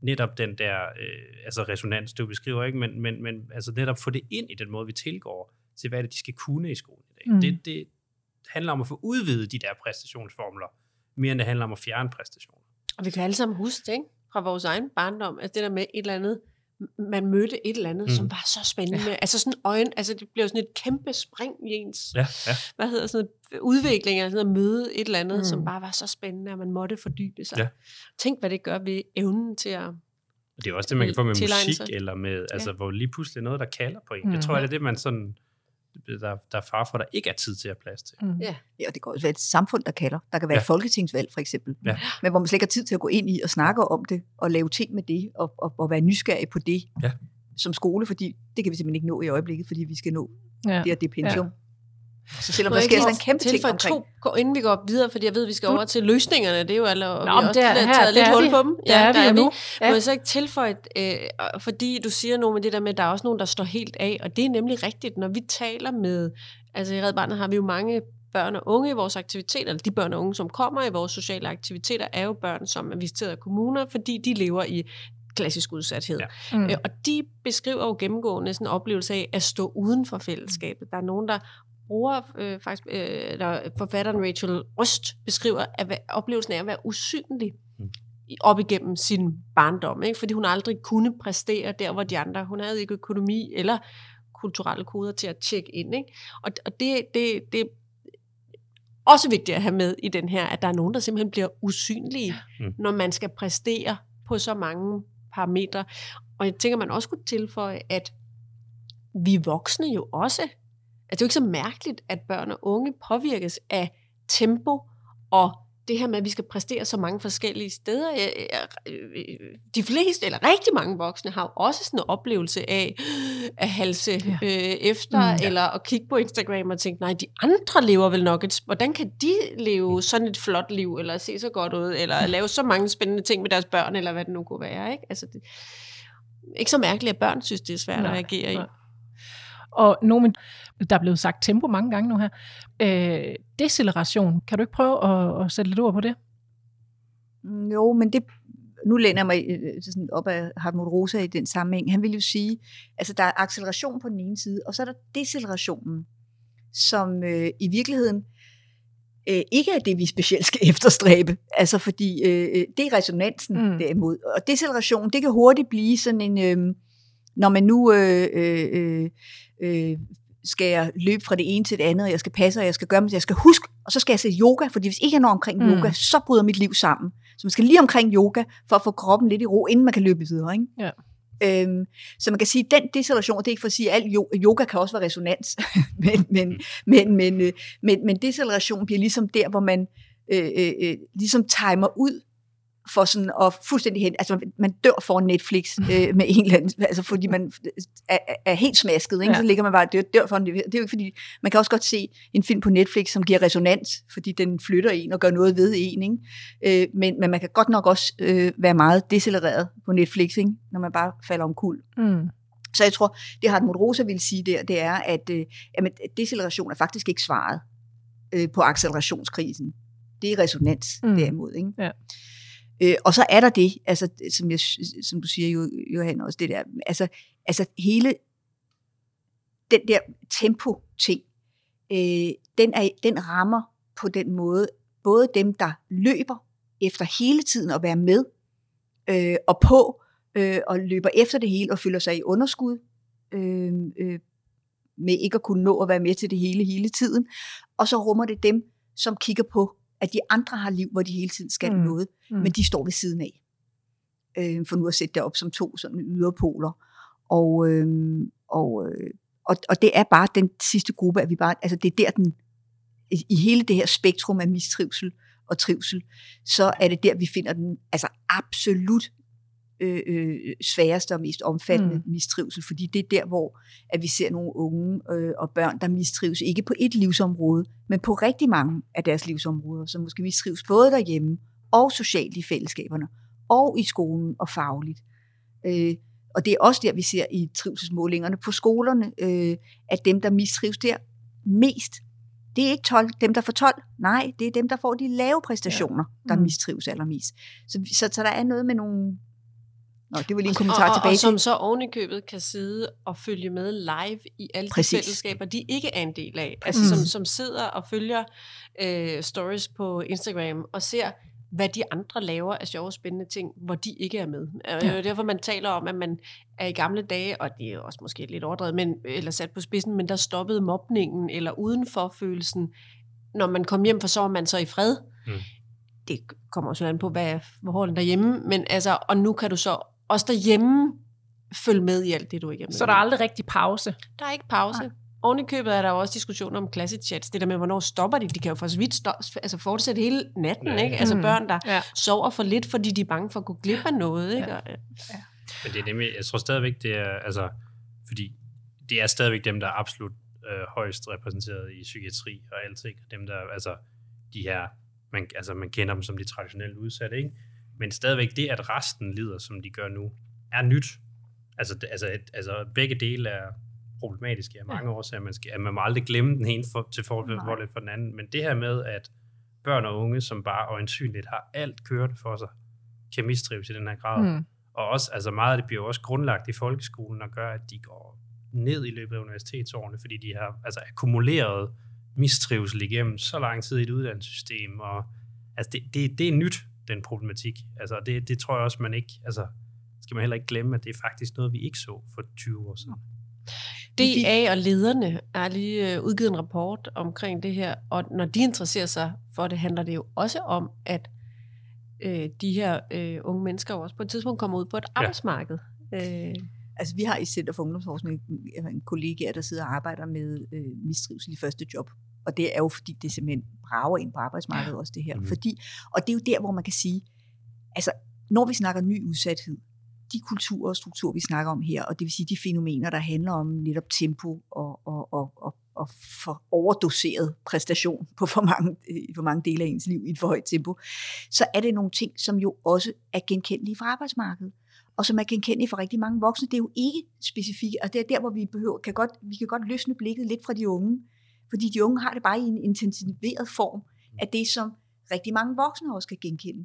Netop den der øh, altså resonans, du beskriver, ikke? Men, men, men altså netop få det ind i den måde, vi tilgår til, hvad det, de skal kunne i skolen i dag. Mm. Mm. Det, det handler om at få udvidet de der præstationsformler, mere end det handler om at fjerne præstationer. Og vi kan alle sammen huske det, ikke? Fra vores egen barndom, at det der med et eller andet, man mødte et eller andet, mm. Som var så spændende. Ja. Altså sådan øjen, altså det blev sådan et kæmpe spring i ens, Ja, ja. hvad hedder sådan noget, udvikling, altså sådan at møde et eller andet, Mm. som bare var så spændende, at man måtte fordybe sig. Ja. Tænk, hvad det gør ved evnen til at... Og det er også det, man kan få med musik, sig. eller med, altså, Ja. hvor lige pludselig noget, der kalder på en. Mm. Jeg tror, det er det, man sådan, der, der er far for, der ikke er tid til at plads til. Mm. Ja. Ja, og det kan også være et samfund, der kalder. Der kan være ja. Ja. et folketingsvalg, for eksempel. Ja. Men hvor man slet ikke har tid til at gå ind i og snakke om det, og lave ting med det, og, og, og være nysgerrig på det Ja. som skole, fordi det kan vi simpelthen ikke nå i øjeblikket, fordi vi skal nå Ja. det og det pension. Ja. Så selvom Må der jeg sker sådan en kæmpe ting omkring. to, gå, inden vi går videre, fordi jeg ved, at vi skal Du- over til løsningerne. Det er jo alle, og vi Nå, har men også der- taget her- lidt der er hul vi. på dem. Der er vi jo nu. Ja. Ja. Må jeg så ikke tilføje, øh, fordi du siger noget med det der med, at der er også nogen, der står helt af, og det er nemlig rigtigt, når vi taler med, altså i Red Barnet har vi jo mange børn og unge i vores aktiviteter, eller de børn og unge, som kommer i vores sociale aktiviteter, er jo børn, som er visiteret af kommuner, fordi de lever i klassisk udsathed. Ja. Mm. Øh, og de beskriver jo gennemgående sådan en oplevelse af at stå uden for fællesskabet. Der er nogen, der bruger øh, faktisk, øh, der forfatteren Rachel Røst beskriver at oplevelsen af at være usynlig Mm. op igennem sin barndom, ikke? fordi hun aldrig kunne præstere der, hvor de andre, hun havde ikke økonomi eller kulturelle koder til at tjekke ind. Ikke? Og, og det, det, det er også vigtigt at have med i den her, at der er nogen, der simpelthen bliver usynlige, Mm. når man skal præstere på så mange parametre. Og jeg tænker, man også kunne tilføje, at vi voksne jo også, det er jo ikke så mærkeligt, at børn og unge påvirkes af tempo og det her med, at vi skal præstere så mange forskellige steder. De fleste, eller rigtig mange voksne, har jo også sådan en oplevelse af at halse Ja. ja. øh, efter, Mm. mm, eller at kigge på Instagram og tænke, nej, de andre lever vel nok et... Hvordan kan de leve sådan et flot liv, eller se så godt ud, eller lave så mange spændende ting med deres børn, eller hvad det nu kunne være, ikke? Altså, det, ikke så mærkeligt, at børn synes, det er svært Nej, at reagere i. Og nogen, der er blevet sagt tempo mange gange nu her. Øh, deceleration, kan du ikke prøve at, at sætte lidt ord på det? Jo, men det nu læner jeg mig øh, sådan op af Hartmut Rosa i den sammenhæng, han vil jo sige, altså der er acceleration på den ene side, og så er der decelerationen, som øh, i virkeligheden øh, ikke er det, vi specielt skal [LAUGHS] efterstræbe. Altså fordi øh, øh, det er resonansen mm. derimod. Og deceleration, det kan hurtigt blive sådan en, øh, når man nu øh, øh, øh, skal jeg løbe fra det ene til det andet, og jeg skal passe, og jeg skal gøre, men jeg skal huske, og så skal jeg se yoga, fordi hvis ikke jeg når omkring mm. yoga, så bryder mit liv sammen. Så man skal lige omkring yoga, for at få kroppen lidt i ro, inden man kan løbe videre. Ikke? Ja. Øhm, så man kan sige, at den deceleration, det er ikke for at sige, at alt yoga kan også være resonans, [LAUGHS] men, men, men, men, øh, men, men deceleration bliver ligesom der, hvor man øh, øh, øh ligesom timer ud for sådan at fuldstændig hen, altså man dør for Netflix [LAUGHS] øh, med en eller anden, altså fordi man er, er helt smasket, ikke? Ja. så ligger man bare dør, dør for en, det er jo ikke fordi, man kan også godt se en film på Netflix, som giver resonans, fordi den flytter en og gør noget ved en, ikke? Øh, men, men man kan godt nok også øh, være meget decelereret på Netflix, ikke? når man bare falder om kul. Mm. Så jeg tror, det har Rosa vil sige der, det er, at øh, jamen, deceleration er faktisk ikke svaret øh, på accelerationskrisen. Det er resonans mm. derimod. Ikke? Ja. Øh, og så er der det, altså, som, jeg, som du siger, Johan, også det der, altså, altså hele den der tempo-ting, øh, den, er, den rammer på den måde både dem, der løber efter hele tiden at være med, øh, og på, øh, og løber efter det hele og føler sig i underskud, øh, øh, med ikke at kunne nå at være med til det hele hele tiden. Og så rummer det dem, som kigger på at de andre har liv, hvor de hele tiden skal mm. noget, mm. men de står ved siden af. Øh, for nu at sætte det op som to sådan yderpoler. Og, øh, og, øh, og, og det er bare den sidste gruppe, at vi bare, altså det er der den, i hele det her spektrum af mistrivsel og trivsel, så er det der, vi finder den altså absolut øh, øh, sværeste og mest omfattende mm. mistrivsel, fordi det er der, hvor at vi ser nogle unge øh, og børn, der mistrives ikke på et livsområde, men på rigtig mange af deres livsområder, som måske mistrives både derhjemme og socialt i fællesskaberne, og i skolen og fagligt. Øh, og det er også der, vi ser i trivselsmålingerne på skolerne, øh, at dem, der mistrives der mest, det er ikke 12, dem, der får 12. Nej, det er dem, der får de lave præstationer, ja. der mm. mistrives allermest. Så, så, så der er noget med nogle Nå, det var lige en kommentar og, tilbage og, og som så oven i købet kan sidde og følge med live i alle Præcis. de fællesskaber, de ikke er en del af. Altså mm. som, som sidder og følger øh, stories på Instagram og ser, hvad de andre laver af sjove, spændende ting, hvor de ikke er med. Ja. Det er derfor, man taler om, at man er i gamle dage, og det er også måske lidt overdrevet, men, eller sat på spidsen, men der stoppede mobningen eller udenforfølelsen. Når man kom hjem, for så var man så i fred. Mm. Det kommer også an på, hvad forholdene derhjemme, men altså, og nu kan du så også derhjemme følge med i alt det, du ikke er med Så der er aldrig rigtig pause? Der er ikke pause. Nej. Oven i købet er der jo også diskussioner om klassechats. Det der med, hvornår stopper de? De kan jo for så vidt stå, altså fortsætte hele natten, ja. ikke? Altså mm. børn, der ja. sover for lidt, fordi de er bange for at gå glip af noget, ikke? Ja. ja. Men det er nemlig, jeg tror stadigvæk, det er, altså, fordi det er stadigvæk dem, der er absolut øh, højst repræsenteret i psykiatri og alting. Dem, der, altså, de her, man, altså, man kender dem som de traditionelle udsatte, ikke? Men stadigvæk det, at resten lider, som de gør nu, er nyt. Altså, altså, altså begge dele er problematiske af mange ja. årsager. Man, skal, at man må aldrig glemme den ene for, til forhold for den anden. Men det her med, at børn og unge, som bare øjensynligt har alt kørt for sig, kan mistrives i den her grad. Mm. Og også, altså meget af det bliver også grundlagt i folkeskolen og gør, at de går ned i løbet af universitetsårene, fordi de har altså, akkumuleret mistrivsel igennem så lang tid i et uddannelsessystem. Og, altså det, det, det er nyt den problematik. Altså det, det tror jeg også, man ikke, altså skal man heller ikke glemme, at det er faktisk noget, vi ikke så for 20 år siden. DA og lederne har lige øh, udgivet en rapport omkring det her, og når de interesserer sig for det, handler det jo også om, at øh, de her øh, unge mennesker også på et tidspunkt kommer ud på et arbejdsmarked. Ja. Øh. Altså vi har i Center for Ungdomsforskning en kollega, der sidder og arbejder med øh, mistrivsel i første job. Og det er jo fordi, det simpelthen brager ind på arbejdsmarkedet ja. også det her. Mm. Fordi, og det er jo der, hvor man kan sige, altså når vi snakker ny udsathed, de kulturer og strukturer, vi snakker om her, og det vil sige de fænomener, der handler om netop tempo og, og, og, og, og for overdoseret præstation [LAUGHS] på for mange, for mange dele af ens liv i et for højt tempo, så er det nogle ting, som jo også er genkendelige fra arbejdsmarkedet og som er genkendelige for rigtig mange voksne. Det er jo ikke specifikke, og det er der, hvor vi behøver, kan godt, vi kan godt løsne blikket lidt fra de unge, fordi de unge har det bare i en intensiveret form af det, som rigtig mange voksne også kan genkende.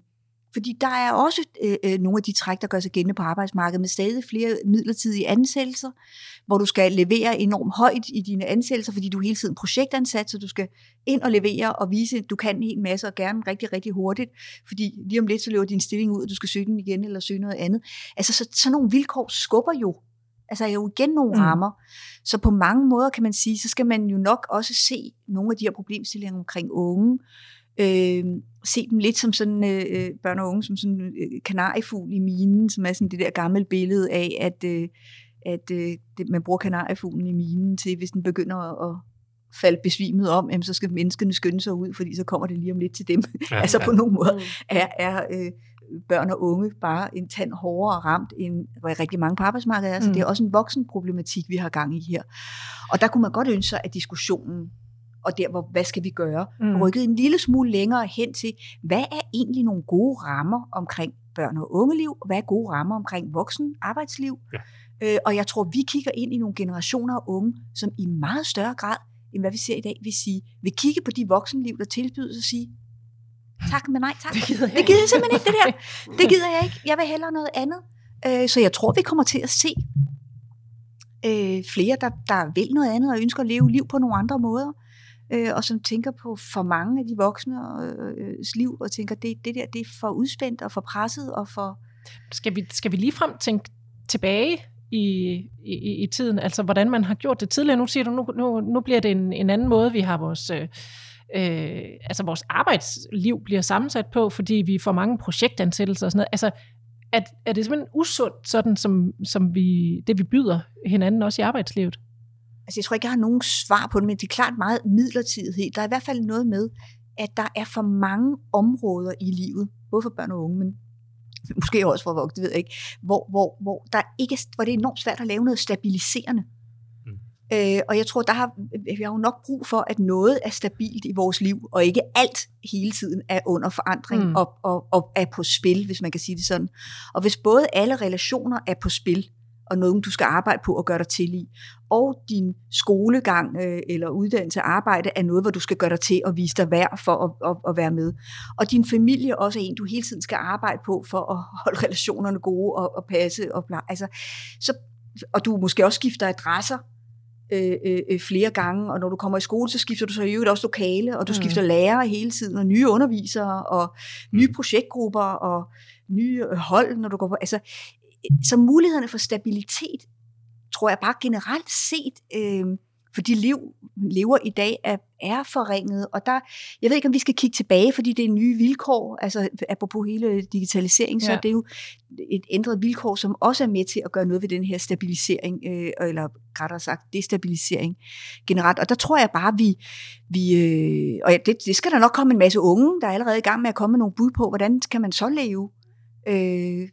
Fordi der er også øh, øh, nogle af de træk, der gør sig gældende på arbejdsmarkedet med stadig flere midlertidige ansættelser, hvor du skal levere enormt højt i dine ansættelser, fordi du er hele tiden projektansat, så du skal ind og levere og vise, at du kan en hel masse og gerne rigtig, rigtig hurtigt, fordi lige om lidt så løber din stilling ud, og du skal søge den igen eller søge noget andet. Altså så, sådan nogle vilkår skubber jo Altså er jo igen nogle mm. rammer. Så på mange måder kan man sige, så skal man jo nok også se nogle af de her problemstillinger omkring unge, øh, se dem lidt som sådan øh, øh, børn og unge, som sådan øh, kanariefugl i minen, som er sådan det der gamle billede af, at, øh, at øh, det, man bruger kanariefuglen i minen til, hvis den begynder at, at falde besvimet om, jamen, så skal menneskene skynde sig ud, fordi så kommer det lige om lidt til dem. Ja, [LAUGHS] altså ja. på nogle måder mm. er, er øh, børn og unge bare en tand hårdere ramt, end hvad rigtig mange på arbejdsmarkedet er. Så mm. det er også en voksen problematik, vi har gang i her. Og der kunne man godt ønske sig, at diskussionen og der, hvor, hvad skal vi gøre, mm. rykket en lille smule længere hen til, hvad er egentlig nogle gode rammer omkring børn- og ungeliv, og hvad er gode rammer omkring voksen arbejdsliv. Ja. Øh, og jeg tror, vi kigger ind i nogle generationer af unge, som i meget større grad, end hvad vi ser i dag, vil sige, vil kigge på de voksenliv, der tilbydes og sige, tak, men nej tak. Det gider jeg, det gider jeg simpelthen ikke, det der. [LAUGHS] Det gider jeg ikke. Jeg vil hellere noget andet. Øh, så jeg tror, vi kommer til at se øh, flere, der, der vil noget andet og ønsker at leve liv på nogle andre måder øh, og som tænker på for mange af de voksne øh, liv, og tænker, det, det der det er for udspændt og for presset og for... Skal vi, skal vi lige frem tænke tilbage i, i, i tiden, altså hvordan man har gjort det tidligere. Nu siger du, nu, nu, nu bliver det en, en anden måde, vi har vores... Øh, øh, altså vores arbejdsliv bliver sammensat på, fordi vi får mange projektansættelser og sådan noget. Altså, er, er det simpelthen usundt, sådan som, som vi, det vi byder hinanden også i arbejdslivet? Altså jeg tror ikke, jeg har nogen svar på det, men det er klart meget midlertidighed. Der er i hvert fald noget med, at der er for mange områder i livet, både for børn og unge, men måske også for voksne, ved jeg ikke, hvor, hvor, hvor, der ikke, hvor det er enormt svært at lave noget stabiliserende. Øh, og jeg tror, der har, vi har jo nok brug for, at noget er stabilt i vores liv, og ikke alt hele tiden er under forandring mm. og, og, og er på spil, hvis man kan sige det sådan. Og hvis både alle relationer er på spil, og noget, du skal arbejde på og gøre dig til i. Og din skolegang øh, eller uddannelse arbejde er noget, hvor du skal gøre dig til og vise dig værd for at, at, at være med. Og din familie også er en, du hele tiden skal arbejde på for at [LAUGHS] holde relationerne gode og, og passe. Og. Altså, så, og du måske også skifter adresser øh, øh, øh, flere gange, og når du kommer i skole, så skifter du så i øvrigt også lokale, og du mm. skifter lærere hele tiden, og nye undervisere, og nye mm. projektgrupper, og nye hold, når du går på. Altså, så mulighederne for stabilitet, tror jeg bare generelt set, øh, for de liv lever i dag, er, er forringet. Og der, jeg ved ikke, om vi skal kigge tilbage, fordi det er nye vilkår, altså apropos hele digitalisering, ja. så er det jo et ændret vilkår, som også er med til at gøre noget ved den her stabilisering, øh, eller rettere sagt destabilisering generelt. Og der tror jeg bare, vi, vi øh, og det, det skal der nok komme en masse unge, der er allerede i gang med at komme med nogle bud på, hvordan kan man så leve øh,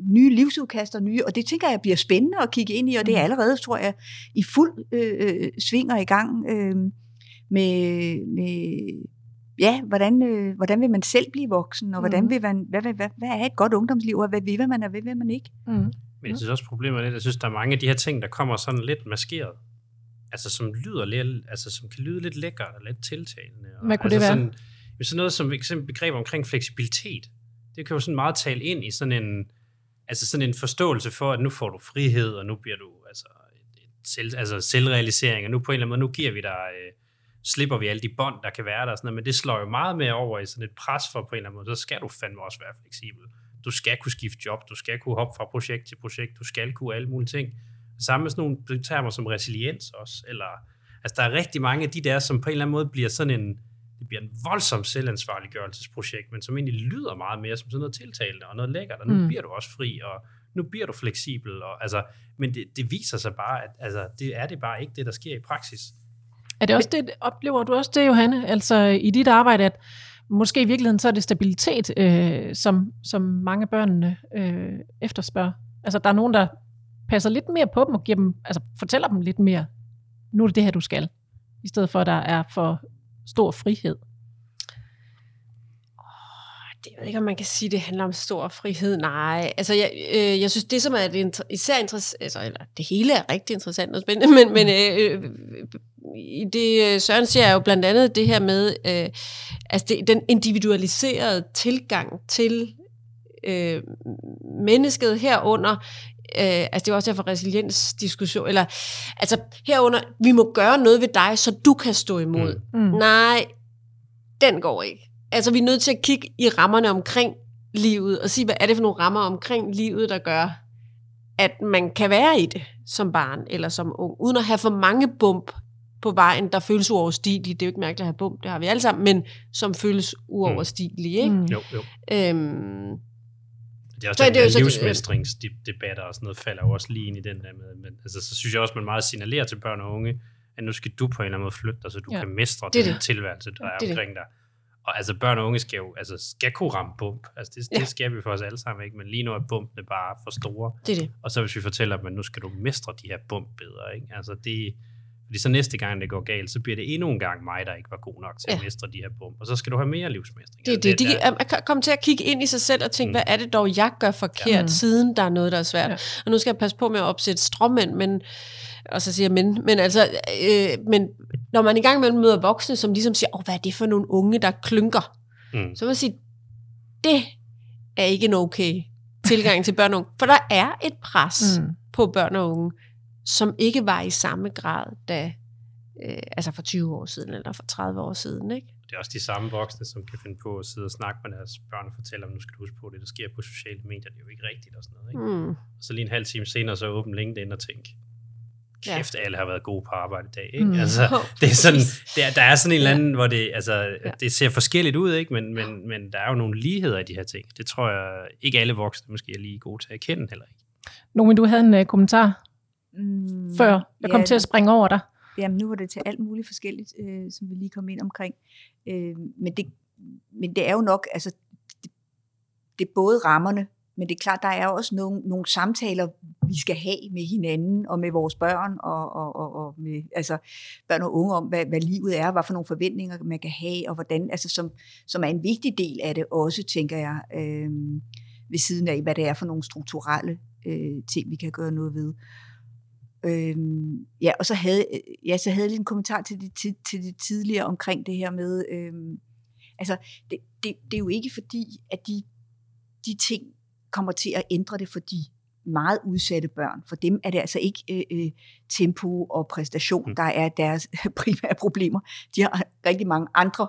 nye livsudkast og nye, og det tænker jeg bliver spændende at kigge ind i, og det er mm. allerede, tror jeg, i fuld øh, øh, svinger i gang øh, med, med ja, hvordan, øh, hvordan vil man selv blive voksen, og hvordan mm. vil man, hvad, hvad, hvad, hvad er et godt ungdomsliv, og hvad vil man, og hvad vil man ikke? Mm. Men jeg synes også, problemet er lidt, jeg synes, der er mange af de her ting, der kommer sådan lidt maskeret. Altså, som lyder lidt, altså, som kan lyde lidt lækkert og lidt tiltalende. Og, hvad kunne altså, det være? Sådan, sådan noget som eksempel begreb omkring fleksibilitet. Det kan jo sådan meget tale ind i sådan en, altså sådan en forståelse for, at nu får du frihed, og nu bliver du altså, et, et selv, altså selvrealisering, og nu på en eller anden måde, nu giver vi dig, øh, slipper vi alle de bånd, der kan være der, sådan noget, men det slår jo meget mere over i sådan et pres for på en eller anden måde, så skal du fandme også være fleksibel. Du skal kunne skifte job, du skal kunne hoppe fra projekt til projekt, du skal kunne alle mulige ting. Samme med sådan nogle termer som resiliens også, eller, altså der er rigtig mange af de der, som på en eller anden måde bliver sådan en, det bliver en voldsom selvansvarliggørelsesprojekt, men som egentlig lyder meget mere som sådan noget tiltalende og noget lækkert, og nu mm. bliver du også fri, og nu bliver du fleksibel, og, altså, men det, det viser sig bare, at altså, det er det bare ikke det, der sker i praksis. Er det også det, oplever du også det, Johanne, altså i dit arbejde, at måske i virkeligheden så er det stabilitet, øh, som, som mange børnene øh, efterspørger? Altså der er nogen, der passer lidt mere på dem og giver dem, altså fortæller dem lidt mere, nu er det det her, du skal, i stedet for at der er for stor frihed? Det ved ikke, om man kan sige, at det handler om stor frihed. Nej, altså jeg, øh, jeg synes, det som er det især interessant, altså, eller det hele er rigtig interessant og spændende, men, men øh, øh, i det øh, Søren siger er jo blandt andet det her med, øh, altså det, den individualiserede tilgang til øh, mennesket herunder, øh, altså det er også derfor resiliensdiskussion, eller altså herunder, vi må gøre noget ved dig, så du kan stå imod. Mm. Nej, den går ikke. Altså vi er nødt til at kigge i rammerne omkring livet, og sige, hvad er det for nogle rammer omkring livet, der gør, at man kan være i det som barn eller som ung, uden at have for mange bump på vejen, der føles uoverstigelige. Det er jo ikke mærkeligt at have bump, det har vi alle sammen, men som føles uoverstigelige. Ikke? Mm. Jo, jo. Øhm, Det er også Så er det det livsmestringsdebatter og sådan noget falder jo også lige ind i den der med. Men altså, så synes jeg også, man meget signalerer til børn og unge, at nu skal du på en eller anden måde flytte dig, så du Ja. kan mestre Det den det. tilværelse, der er Det er det. omkring dig. Og altså børn og unge skal jo altså, skal kunne ramme bump. Altså det, det Ja. skal vi for os alle sammen, ikke? Men lige nu er bumpene bare for store. det er det. Og så hvis vi fortæller dem, at nu skal du mestre de her bump bedre, ikke? Altså det, fordi så næste gang det går galt, så bliver det endnu en gang mig, der ikke var god nok til ja. At mestre de her bump. Og så skal du have mere livsmestring. Det er Altså, det. De, der- at at komme til at kigge ind i sig selv og tænke, Mm. hvad er det dog, jeg gør forkert, Ja. ja. siden der er noget, der er svært. Ja. Og nu skal jeg passe på med at opsætte stråmænd, men, og så siger jeg men, men altså, øh, men når man i gang med møder voksne, som ligesom siger, oh, hvad er det for nogle unge, der klynker? Mm. Så vil jeg sige, det er ikke en okay tilgang til børn og unge. For der er et pres Mm. mm. på børn og unge, som ikke var i samme grad, da, øh, altså for 20 år siden, eller for 30 år siden, ikke? Det er også de samme voksne, som kan finde på at sidde og snakke med deres børn og fortælle dem, nu skal du huske på, det der sker på sociale medier, det er jo ikke rigtigt og sådan noget. Ikke? Mm. Og så lige en halv time senere, så åbne LinkedIn og tænke, Ja. kæft, alle har været gode på arbejde i dag. Ikke? Mm. Altså, det er sådan, der, der er sådan en eller anden, hvor det, altså, ja. det ser forskelligt ud, ikke? Men, men, men der er jo nogle ligheder i de her ting. Det tror jeg ikke alle voksne måske er lige gode til at kende heller ikke. Nomi, du havde en uh, kommentar Mm, før. Jeg kom ja, til at springe over dig. Jamen, nu var det til alt muligt forskelligt, øh, som vi lige kom ind omkring. Øh, men, det, men det er jo nok, altså, det, det er både rammerne, men det er klart, der er også nogle, nogle samtaler, vi skal have med hinanden og med vores børn og, og, og, og med altså, børn og unge om, hvad, hvad livet er, hvad for nogle forventninger man kan have, og hvordan, altså, som, som er en vigtig del af det også, tænker jeg, øh, ved siden af, hvad det er for nogle strukturelle øh, ting, vi kan gøre noget ved. Øhm, ja, og så havde, ja, så havde jeg lige en kommentar til det, til, til det tidligere omkring det her med, øhm, altså, det, det, det er jo ikke fordi, at de, de ting kommer til at ændre det for de meget udsatte børn. For dem er det altså ikke øh, øh, tempo og præstation, Mm. der er deres [LAUGHS] primære problemer. De har rigtig mange andre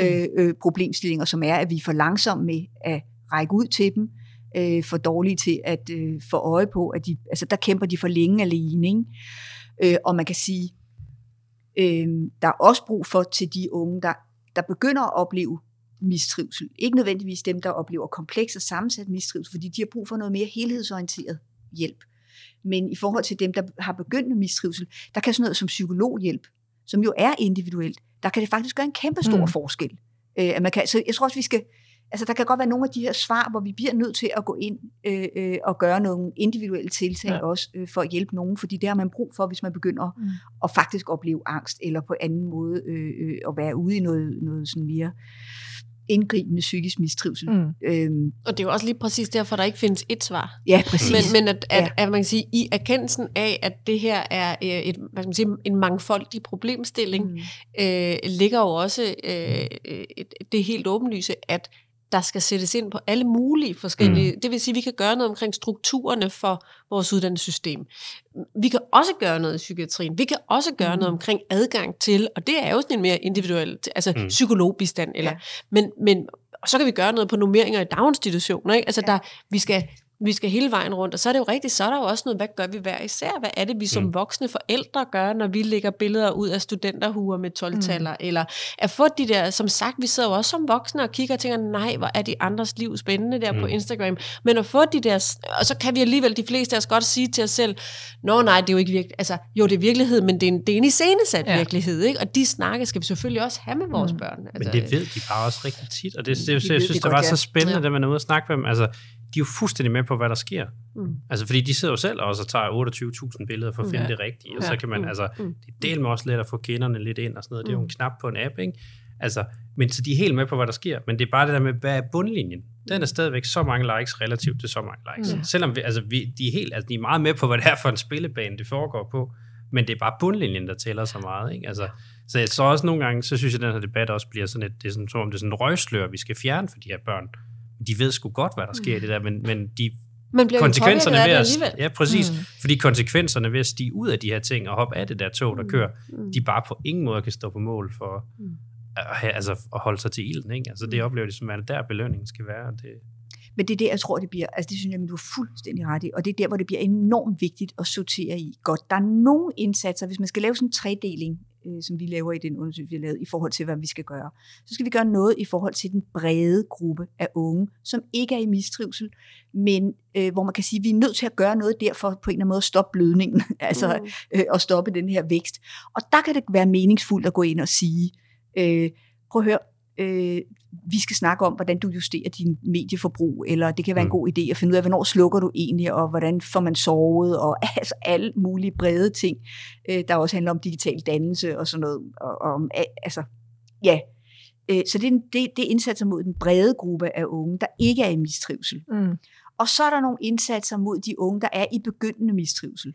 øh, øh, problemstillinger, som er, at vi er for langsomme med at række ud til dem, øh, for dårlige til at øh, få øje på, at de, altså der kæmper de for længe alene. Ikke? Øh, og man kan sige, øh, der er også brug for til de unge, der, der begynder at opleve mistrivsel. Ikke nødvendigvis dem, der oplever kompleks og sammensat mistrivsel, fordi de har brug for noget mere helhedsorienteret hjælp. Men i forhold til dem, der har begyndt med mistrivsel, der kan sådan noget som psykologhjælp, som jo er individuelt, der kan det faktisk gøre en kæmpe stor Mm. forskel. Øh, at man kan, så jeg tror også, vi skal, altså der kan godt være nogle af de her svar, hvor vi bliver nødt til at gå ind øh, øh, og gøre nogle individuelle tiltag Ja. også, øh, for at hjælpe nogen, fordi det har man brug for, hvis man begynder Mm. at faktisk opleve angst, eller på anden måde øh, øh, at være ude i noget, noget sådan mere indgribende psykisk mistrivsel. Mm. Øhm, Og det er jo også lige præcis derfor, der ikke findes et svar. ja, præcis. Men, men at, at, Ja. at man kan sige, i erkendelsen af, at det her er øh, et, hvad skal man sige, en mangfoldig problemstilling, mm. Mm. øh, ligger jo også øh, et- det helt åbenlyse, at der skal sættes ind på alle mulige forskellige. Mm. Det vil sige, at vi kan gøre noget omkring strukturerne for vores uddannelsessystem. Vi kan også gøre noget i psykiatrien. Vi kan også gøre mm. noget omkring adgang til, og det er jo sådan en mere individuel, altså Mm. psykologbistand. Eller, Ja. men, men og så kan vi gøre noget på nummeringer i daginstitutioner. Ikke? Altså Ja. der, vi skal vi skal hele vejen rundt, og så er det jo rigtigt, så er der jo også noget, hvad gør vi hver især? Hvad er det, vi som Mm. voksne forældre gør, når vi lægger billeder ud af studenterhuer med 12-taller? Mm. Eller at få de der, som sagt, vi sidder jo også som voksne og kigger og tænker, nej, hvor er de andres liv spændende der mm. på Mm. Instagram. Men at få de der, og så kan vi alligevel de fleste af os godt sige til os selv, nå nej, det er jo ikke virkelig, altså jo, det er virkelighed, men det er en, det er en iscenesat Ja. virkelighed, ikke? Og de snakke skal vi selvfølgelig også have med vores Mm. børn. Men det ved de bare også rigtig tit, og det, det, det jeg ved synes, det det var ja. så spændende, Ja. da man er ude og snakke med dem. Altså, de er jo fuldstændig med på, hvad der sker. Mm. Altså, fordi de sidder jo selv også og tager 28.000 billeder for at finde Ja. det rigtige, og Ja. så kan man, Mm. altså, Mm. det deler med også lidt at få kinderne lidt ind og sådan noget. Det er jo en Mm. knap på en app, ikke? Altså, men så de er helt med på, hvad der sker, men det er bare det der med, hvad er bundlinjen? Den er stadigvæk så mange likes relativt til så mange likes. Ja. Selvom vi, altså, vi, de, er helt, altså, de er meget med på, hvad det er for en spillebane, det foregår på, men det er bare bundlinjen, der tæller så meget. Ikke? Altså, så, så også nogle gange, så synes jeg, at den her debat også bliver sådan et, det er sådan, som om det er sådan en røgslør, vi skal fjerne for de her børn. De ved sgu godt, hvad der sker i det der, men, men de Man bliver konsekvenserne ved at, ja, præcis, Mm. mm. fordi konsekvenserne ved at stige ud af de her ting og hoppe af det der tog, der kører, Mm. de bare på ingen måde kan stå på mål for Mm. at, have, altså, at holde sig til ilden. Ikke? Altså, det oplever de som, at der belønningen skal være. Det, Men det er det, jeg tror, det bliver. Altså, det synes jeg, men du er fuldstændig ret i. Og det er der, hvor det bliver enormt vigtigt at sortere i. Godt, der er nogle indsatser, hvis man skal lave sådan en tredeling, øh, som vi laver i den undersøgelse, vi har lavet, i forhold til, hvad vi skal gøre. Så skal vi gøre noget i forhold til den brede gruppe af unge, som ikke er i mistrivsel, men øh, hvor man kan sige, at vi er nødt til at gøre noget derfor på en eller anden måde at stoppe blødningen, [LAUGHS] altså Mm. øh, at stoppe den her vækst. Og der kan det være meningsfuldt at gå ind og sige, øh, prøv at høre, øh, vi skal snakke om, hvordan du justerer din medieforbrug, eller det kan være en Mm. god idé at finde ud af, hvornår slukker du egentlig, og hvordan får man sovet, og [LAUGHS] altså alle mulige brede ting, øh, der også handler om digital dannelse og sådan noget. Og, og, altså, ja. Øh, så det, er det, det er indsatser mod den brede gruppe af unge, der ikke er i mistrivsel. Mm. Og så er der nogle indsatser mod de unge, der er i begyndende mistrivsel,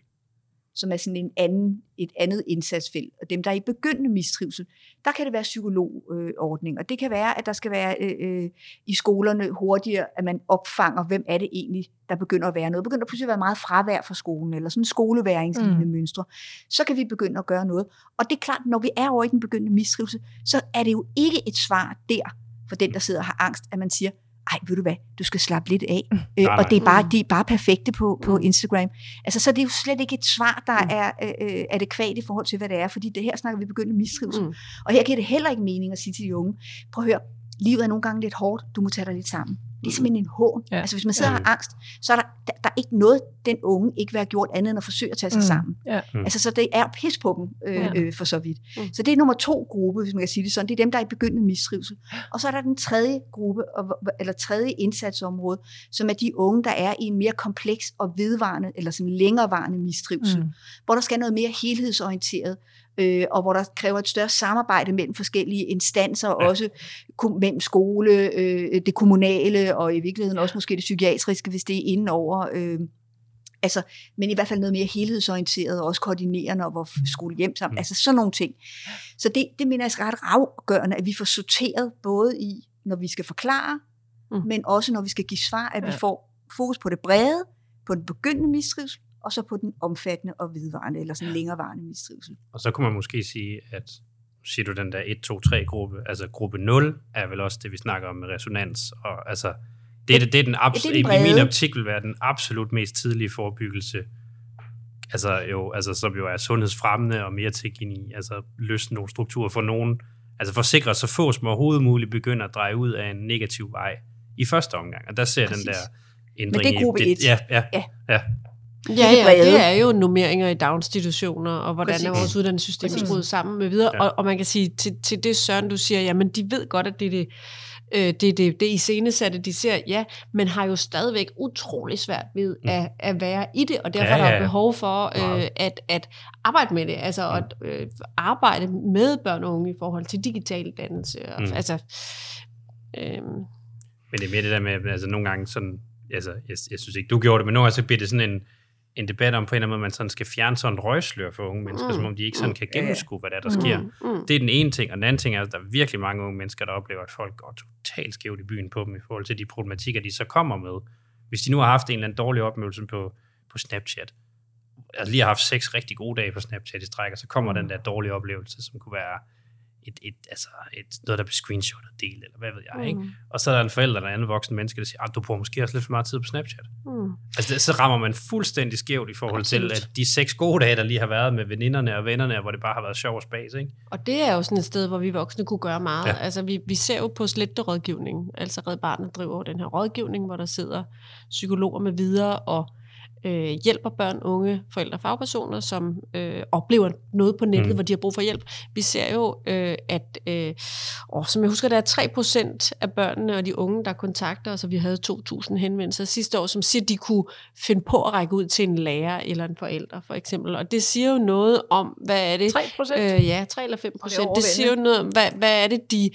som er sådan en anden, et andet indsatsfelt. Og dem, der er i begyndende mistrivsel, der kan det være psykologordning. og det kan være, at der skal være øh, øh, i skolerne hurtigere, at man opfanger, hvem er det egentlig, der begynder at være noget. Begynder pludselig at være meget fravær fra skolen, eller sådan skoleværingslignende mm. mønstre. Så kan vi begynde at gøre noget. Og det er klart, når vi er over i den begyndende mistrivsel, så er det jo ikke et svar der, for den, der sidder og har angst, at man siger, ej, ved du hvad, du skal slappe lidt af. Øh, nej. og det er, bare, Mm. de er bare perfekte på, på Mm. Instagram. Altså, så er det jo slet ikke et svar, der Mm. er øh, øh, adekvat i forhold til, hvad det er, fordi det her snakker vi begyndende mistrivsel. Mm. Og her giver det heller ikke mening at sige til de unge, prøv at høre, livet er nogle gange lidt hårdt, du må tage dig lidt sammen. Det er simpelthen en hån. Ja. Altså hvis man sidder Ja. og har angst, så er der, der, der er ikke noget, den unge ikke vil have gjort andet end at forsøge at tage sig Mm. mm. sammen. Ja. Mm. Altså så det er pis på dem øh, Ja. øh, for så vidt. Mm. Så det er nummer to gruppe, hvis man kan sige det sådan. Det er dem, der er i begyndende mistrivsel. Og så er der den tredje gruppe, eller tredje indsatsområde, som er de unge, der er i en mere kompleks og vedvarende, eller sådan længerevarende mistrivsel Mm. hvor der skal noget mere helhedsorienteret, øh, og hvor der kræver et større samarbejde mellem forskellige instanser, ja. Også mellem skole, øh, det kommunale, og i virkeligheden også måske det psykiatriske, hvis det er indenover. Øh, altså, men i hvert fald noget mere helhedsorienteret, og også koordinerende, og hvor skole hjem sammen, Mm. altså sådan nogle ting. Så det, det mener jeg er ret afgørende, at vi får sorteret både i, når vi skal forklare, Mm. men også når vi skal give svar, at. Ja. vi får fokus på det brede, på den begyndende mistrivsel, og så på den omfattende og vedvarende, eller sådan længerevarende mistrivsel. Og så kunne man måske sige, at siger du den der 1-2-3-gruppe, altså gruppe 0 er vel også det, vi snakker om med resonans. Og altså, det, det, det er den Ja, abs- det er den i min optik vil være den absolut mest tidlige forebyggelse, altså, jo, altså, som jo er sundhedsfremmende og mere til i, altså løsne nogle strukturer for nogen, altså for at sikre, at så få som overhovedet muligt begynder at dreje ud af en negativ vej i første omgang. Og der ser jeg den Præcis. der ændring det er i- gruppe et. Ja, ja, Ja. ja. Ja, det er ja, det er jo nummeringer i daginstitutioner, og hvordan Præcis. er vores uddannelsessystem skruet sammen med videre. Ja. Og, og man kan sige, til, til det Søren, du siger, jamen de ved godt, at det er det, øh, det, det, det iscenesatte, de ser, ja, men har jo stadigvæk utrolig svært ved Mm. at, at være i det, og derfor Ja, ja, ja. er der behov for øh, at, at arbejde med det, altså Mm. at øh, arbejde med børn og unge i forhold til digital dannelse. Og, Mm. Altså, øh, Men det er mere det der med, altså nogle gange sådan, altså jeg, jeg synes ikke, du gjorde det, men nogle gange så bliver det sådan en, en debat om på en eller anden måde, man sådan skal fjerne sådan en røgslør for unge mennesker, Mm. mm. som om de ikke sådan kan Ja, ja. gennemskue, hvad der, er, der sker. mm, mm. Det er den ene ting, og den anden ting er, at der er virkelig mange unge mennesker, der oplever, at folk går totalt skævt i byen på dem i forhold til de problematikker, de så kommer med. Hvis de nu har haft en eller anden dårlig oplevelse på, på Snapchat, altså lige har haft seks rigtig gode dage på Snapchat i stræk, og så kommer den der dårlige oplevelse, som kunne være et, et, altså et, noget, der bliver screenshotet og delt, eller hvad ved jeg, ikke? Mm. Og så er der en forælder eller en anden voksen menneske, der siger, at du bruger måske også lidt for meget tid på Snapchat. Mm. Altså, det, så rammer man fuldstændig skævt i forhold Absolut. til, at de seks gode dage, der lige har været med veninderne og vennerne, hvor det bare har været sjov og spas, ikke? Og det er jo sådan et sted, hvor vi voksne kunne gøre meget. Ja. Altså, vi, vi ser jo på sletterådgivning. Altså Red Barnet driver den her rådgivning, hvor der sidder psykologer med videre og øh, hjælper børn, unge, forældre og fagpersoner, som øh, oplever noget på nettet, Mm. hvor de har brug for hjælp. Vi ser jo, øh, at øh, åh, som jeg husker, der er 3% af børnene og de unge, der kontakter os, og vi havde 2.000 henvendelser sidste år, som siger, at de kunne finde på at række ud til en lærer eller en forælder, for eksempel. Og det siger jo noget om, hvad er det, 3 procent? Øh, ja, 3 eller 5 Og det procent. Det siger jo noget om, hvad, hvad er det, de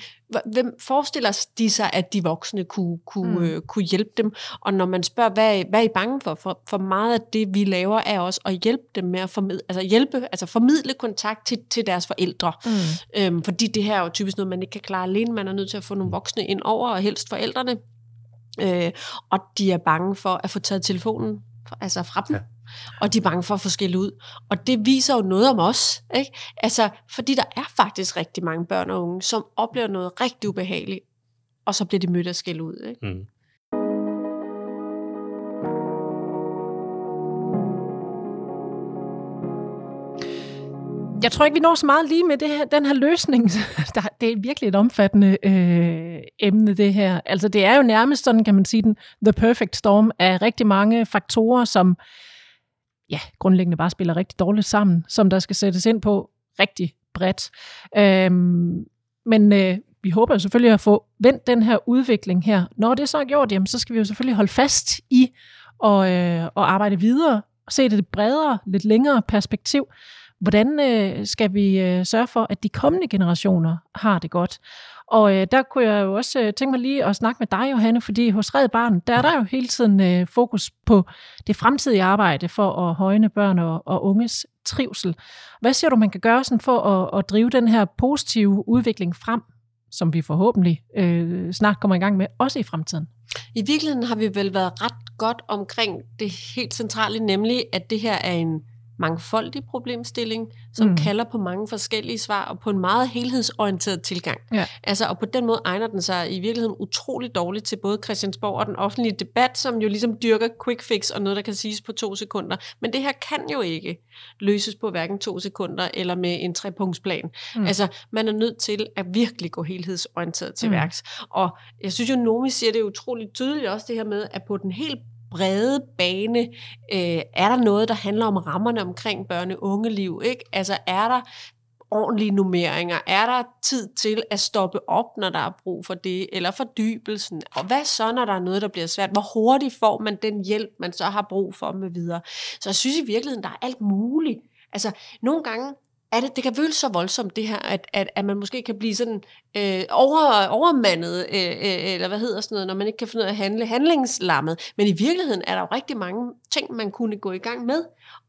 hvem forestiller de sig, at de voksne kunne, kunne, Mm. øh, kunne hjælpe dem? Og når man spørger, hvad, hvad er I bange for? for? For meget af det, vi laver, er også at hjælpe dem med at formidle, altså hjælpe, altså formidle kontakt til, til deres forældre. Mm. Øhm, fordi det her er jo typisk noget, man ikke kan klare alene. Man er nødt til at få nogle voksne ind over, og helst forældrene. Øh, og de er bange for at få taget telefonen altså fra dem. Ja. Og de er bange for at få skæld ud. Og det viser jo noget om os. Ikke? Altså, fordi der er faktisk rigtig mange børn og unge, som oplever noget rigtig ubehageligt, og så bliver de mødt af skæld ud. Ikke? Mm. Jeg tror ikke, vi når så meget lige med det her, den her løsning. [LAUGHS] Der, det er virkelig et omfattende øh, emne, det her. Altså, det er jo nærmest sådan, kan man sige, den the perfect storm af rigtig mange faktorer, som ja, grundlæggende bare spiller rigtig dårligt sammen, som der skal sættes ind på rigtig bredt. Øhm, men øh, vi håber jo selvfølgelig at få vendt den her udvikling her. Når det så er gjort, jamen, så skal vi jo selvfølgelig holde fast i og, øh, og arbejde videre og se det lidt bredere, lidt længere perspektiv. Hvordan øh, skal vi øh, sørge for, at de kommende generationer har det godt? Og øh, der kunne jeg jo også øh, tænke mig lige at snakke med dig, Johanne, fordi hos Red Barn, der er der jo hele tiden øh, fokus på det fremtidige arbejde for at højne børn og, og unges trivsel. Hvad ser du, man kan gøre sådan for at, at drive den her positive udvikling frem, som vi forhåbentlig øh, snart kommer i gang med, også i fremtiden? I virkeligheden har vi vel været ret godt omkring det helt centrale, nemlig at det her er en mangfoldig problemstilling, som Mm. kalder på mange forskellige svar, og på en meget helhedsorienteret tilgang. Ja. Altså, og på den måde egner den sig i virkeligheden utrolig dårligt til både Christiansborg og den offentlige debat, som jo ligesom dyrker quick fix og noget, der kan siges på to sekunder. Men det her kan jo ikke løses på hverken to sekunder eller med en trepunktsplan. Mm. Altså, man er nødt til at virkelig gå helhedsorienteret til mm. værks. Og jeg synes jo, Nomi siger det utroligt tydeligt også, det her med, at på den helt brede bane, øh, er der noget, der handler om rammerne omkring børne-ungeliv, ikke? Altså, er der ordentlige nummeringer? Er der tid til at stoppe op, når der er brug for det? Eller fordybelsen? Og hvad så, når der er noget, der bliver svært? Hvor hurtigt får man den hjælp, man så har brug for med videre? Så jeg synes i virkeligheden, der er alt muligt. Altså, nogle gange er det, det kan føles så voldsomt, det her, at, at, at man måske kan blive sådan øh, over, overmandet, øh, øh, eller hvad hedder sådan noget, når man ikke kan finde ud af at handle, handlingslammet. Men i virkeligheden er der jo rigtig mange ting, man kunne gå i gang med,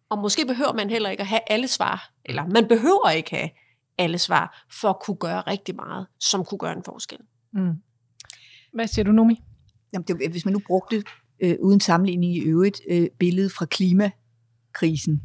og måske behøver man heller ikke at have alle svar, eller man behøver ikke have alle svar, for at kunne gøre rigtig meget, som kunne gøre en forskel. Mm. Hvad siger du, Nomi? Jamen, det, hvis man nu brugte, øh, uden sammenligning i øvrigt, øh, billedet fra klimakrisen,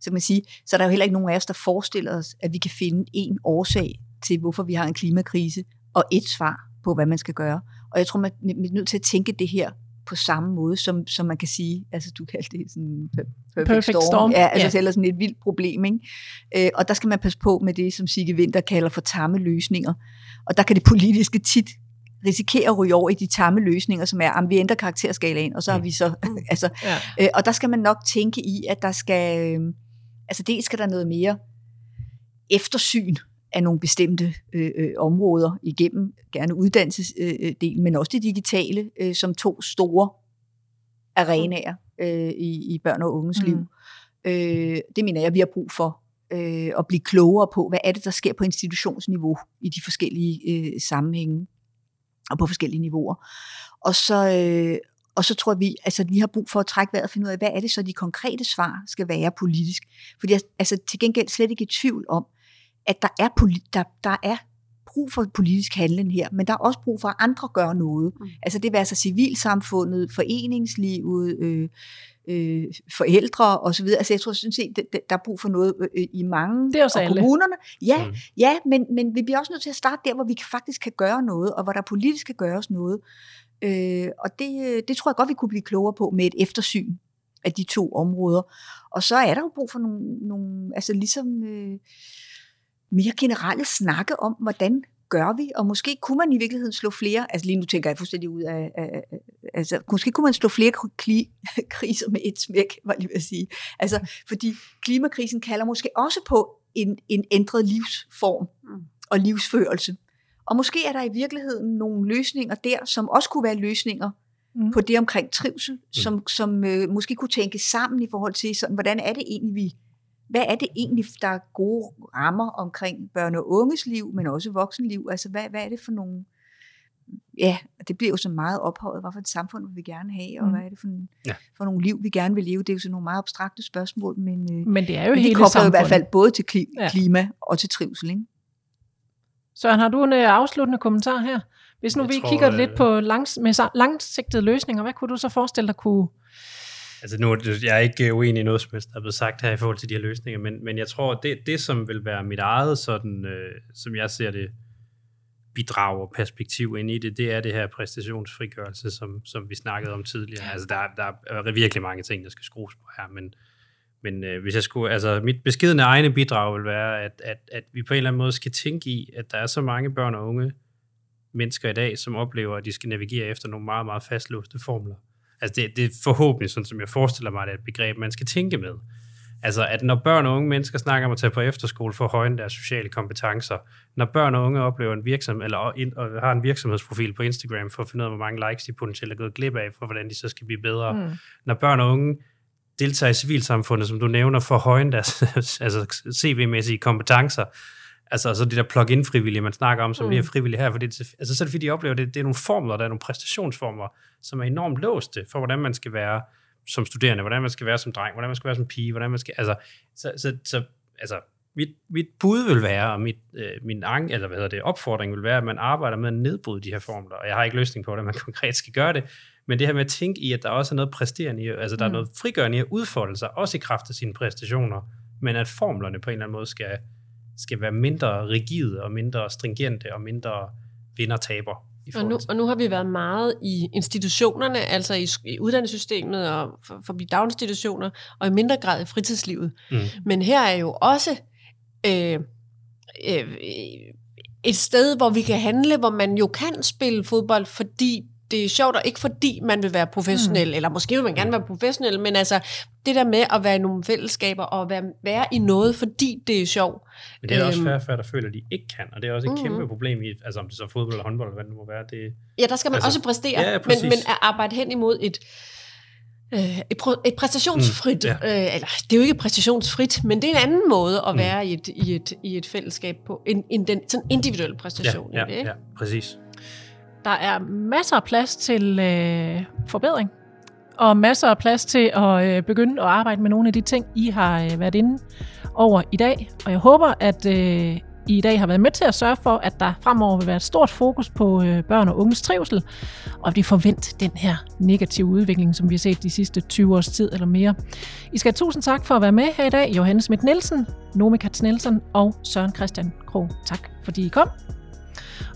så man sige, så er der jo heller ikke nogen af os, der forestiller os, at vi kan finde en årsag til, hvorfor vi har en klimakrise, og et svar på, hvad man skal gøre. Og jeg tror, man er nødt til at tænke det her på samme måde, som, som man kan sige, altså du kaldte det sådan per- perfect, Perfect storm. Ja, altså yeah. selv sådan et vildt problem, ikke? Øh, og der skal man passe på med det, som Sigge Winter kalder for tamme løsninger. Og der kan det politiske tit risikere at ryge over i de tamme løsninger, som er, at vi ændrer karakterskalaen, og så har Mm. vi så, Mm. [LAUGHS] altså, Ja. Øh, og der skal man nok tænke i, at der skal, øh, altså dels skal der noget mere eftersyn af nogle bestemte øh, øh, områder igennem, gerne uddannelsesdelen, men også det digitale, øh, som to store arenaer øh, i, i børn og unges mm. liv. Øh, det mener jeg, vi har brug for øh, at blive klogere på, hvad er det, der sker på institutionsniveau i de forskellige øh, sammenhænge og på forskellige niveauer. Og så, øh, og så tror jeg, vi altså, vi har brug for at trække vejret og finde ud af, hvad er det så, de konkrete svar skal være politisk. Fordi jeg altså, til gengæld slet ikke i tvivl om, at der er, poli- der, der er brug for politisk handling her, men der er også brug for, at andre gør noget. Mm. Altså det vil altså civilsamfundet, foreningslivet, øh, øh, forældre osv. Altså jeg tror sådan set, der, er brug for noget øh, i mange Det er os og alle. kommunerne. Ja, Mm. ja men, men vi bliver også nødt til at starte der, hvor vi faktisk kan gøre noget, og hvor der politisk kan gøres noget. Øh, og det, øh, det tror jeg godt, vi kunne blive klogere på med et eftersyn af de to områder. Og så er der jo brug for nogle, nogle altså ligesom øh, mere generelle snakke om, hvordan gør vi, og måske kunne man i virkeligheden slå flere, altså lige nu tænker jeg fuldstændig ud af, af af- altså måske kunne man slå flere kli, [LAUGHS] kriser med et smæk, var jeg lige ved at sige. Altså, fordi klimakrisen kalder måske også på en, en ændret livsform Mm. og livsførelse. Og måske er der i virkeligheden nogle løsninger der, som også kunne være løsninger Mm. på det omkring trivsel, som, som øh, måske kunne tænke sammen i forhold til, sådan, hvordan er det egentlig, vi hvad er det egentlig, der er gode rammer omkring børn og unges liv, men også voksenliv? Altså, hvad, hvad er det for nogle... Ja, det bliver jo så meget ophøjet, hvad for et samfund vil vi gerne have, og Mm. hvad er det for, en, Ja. for nogle liv, vi gerne vil leve? Det er jo sådan nogle meget abstrakte spørgsmål, men, øh, Men det er jo men de hele kobler jo i samfundet. hvert fald både til kli- Ja. klima og til trivsel. Ikke? Søren, har du en øh, afsluttende kommentar her? Hvis nu Jeg vi tror, kigger øh, lidt på langs, med langsigtede løsninger, hvad kunne du så forestille dig kunne... Altså nu, er jeg er ikke uenig i noget som der er blevet sagt her i forhold til de her løsninger, men, men jeg tror, det, det som vil være mit eget, sådan, øh, som jeg ser det, bidrag og perspektiv ind i det, det er det her præstationsfrigørelse, som, som vi snakkede om tidligere. Altså der, der er virkelig mange ting, der skal skrues på her, men, men øh, hvis jeg skulle, altså mit beskedende egne bidrag vil være, at, at, at vi på en eller anden måde skal tænke i, at der er så mange børn og unge mennesker i dag, som oplever, at de skal navigere efter nogle meget, meget fastlåste formler. Altså det, det er forhåbentlig sådan, som jeg forestiller mig, det er et begreb, man skal tænke med. Altså at når børn og unge mennesker snakker om at tage på efterskole for at højne deres sociale kompetencer, når børn og unge oplever en virksomhed, eller ind, og har en virksomhedsprofil på Instagram for at finde ud af, hvor mange likes de potentielt er gået glip af, for hvordan de så skal blive bedre. Mm. Når børn og unge deltager i civilsamfundet, som du nævner, for højne deres [LAUGHS] altså CV-mæssige kompetencer, Altså så det der plug-in frivillige, man snakker om, som mm. Mm. bliver frivillige her, for det, altså, så er det fordi, de oplever, at det, det er nogle formler, der er nogle præstationsformer, som er enormt låste for, hvordan man skal være som studerende, hvordan man skal være som dreng, hvordan man skal være som pige, hvordan man skal, altså, så, så, så altså, mit, mit bud vil være, og mit, øh, min ang, eller hvad hedder det, opfordring vil være, at man arbejder med at nedbryde de her formler, og jeg har ikke løsning på, hvordan man [LAUGHS] konkret skal gøre det, men det her med at tænke i, at der også er noget præsterende i, altså der er Mm. noget frigørende i at udfolde sig, også i kraft af sine præstationer, men at formlerne på en eller anden måde skal, skal være mindre rigide og mindre stringente og mindre vinder-taber. Og nu, og nu har vi været meget i institutionerne, altså i, i uddannelsessystemet og for, forbi daginstitutioner, og i mindre grad i fritidslivet. Mm. Men her er jo også øh, øh, et sted, hvor vi kan handle, hvor man jo kan spille fodbold, fordi det er sjovt, og ikke fordi man vil være professionel, mm. eller måske vil man gerne være professionel, men altså det der med at være i nogle fællesskaber, og være, være i noget, fordi det er sjovt. Men det er også Øhm. færre, færre, der føler, at de ikke kan, og det er også et Mhm. kæmpe problem i, altså om det så er fodbold eller håndbold, eller hvad det nu må være, det, Ja, der skal man Altså, også præstere, ja, men, præcis. men at arbejde hen imod et, øh, et, præ- et præstationsfrit, Mm, mm, øh, eller det er jo ikke præstationsfrit, men det er en anden måde at Mm. være i, et, i, et, i et fællesskab på, end, end den sådan individuelle præstation. ja, i det, ja, ikke? ja, præcis. Der er masser af plads til øh, forbedring, og masser af plads til at øh, begynde at arbejde med nogle af de ting, I har øh, været inde over i dag. Og jeg håber, at øh, i i dag har været med til at sørge for, at der fremover vil være et stort fokus på øh, børn og unges trivsel, og de vi forventer den her negative udvikling, som vi har set de sidste 20 års tid eller mere. I skal have tusind tak for at være med her i dag. Johannes Schmidt Nielsen, Nomi Katz Nielsen og Søren Christian Krog. Tak fordi I kom.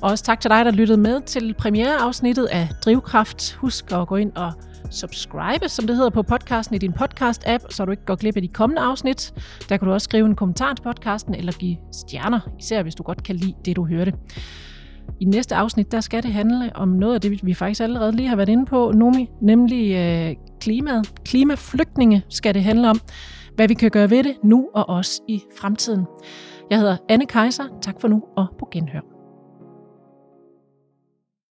Og også tak til dig, der lyttede med til premiereafsnittet af Drivkraft. Husk at gå ind og subscribe, som det hedder på podcasten i din podcast-app, så du ikke går glip af de kommende afsnit. Der kan du også skrive en kommentar til podcasten eller give stjerner, især hvis du godt kan lide det, du hørte. I næste afsnit, der skal det handle om noget af det, vi faktisk allerede lige har været inde på, Nomi, nemlig øh, klimaet. Klimaflygtninge skal det handle om. Hvad vi kan gøre ved det nu og også i fremtiden. Jeg hedder Anne Kejser. Tak for nu og på genhør.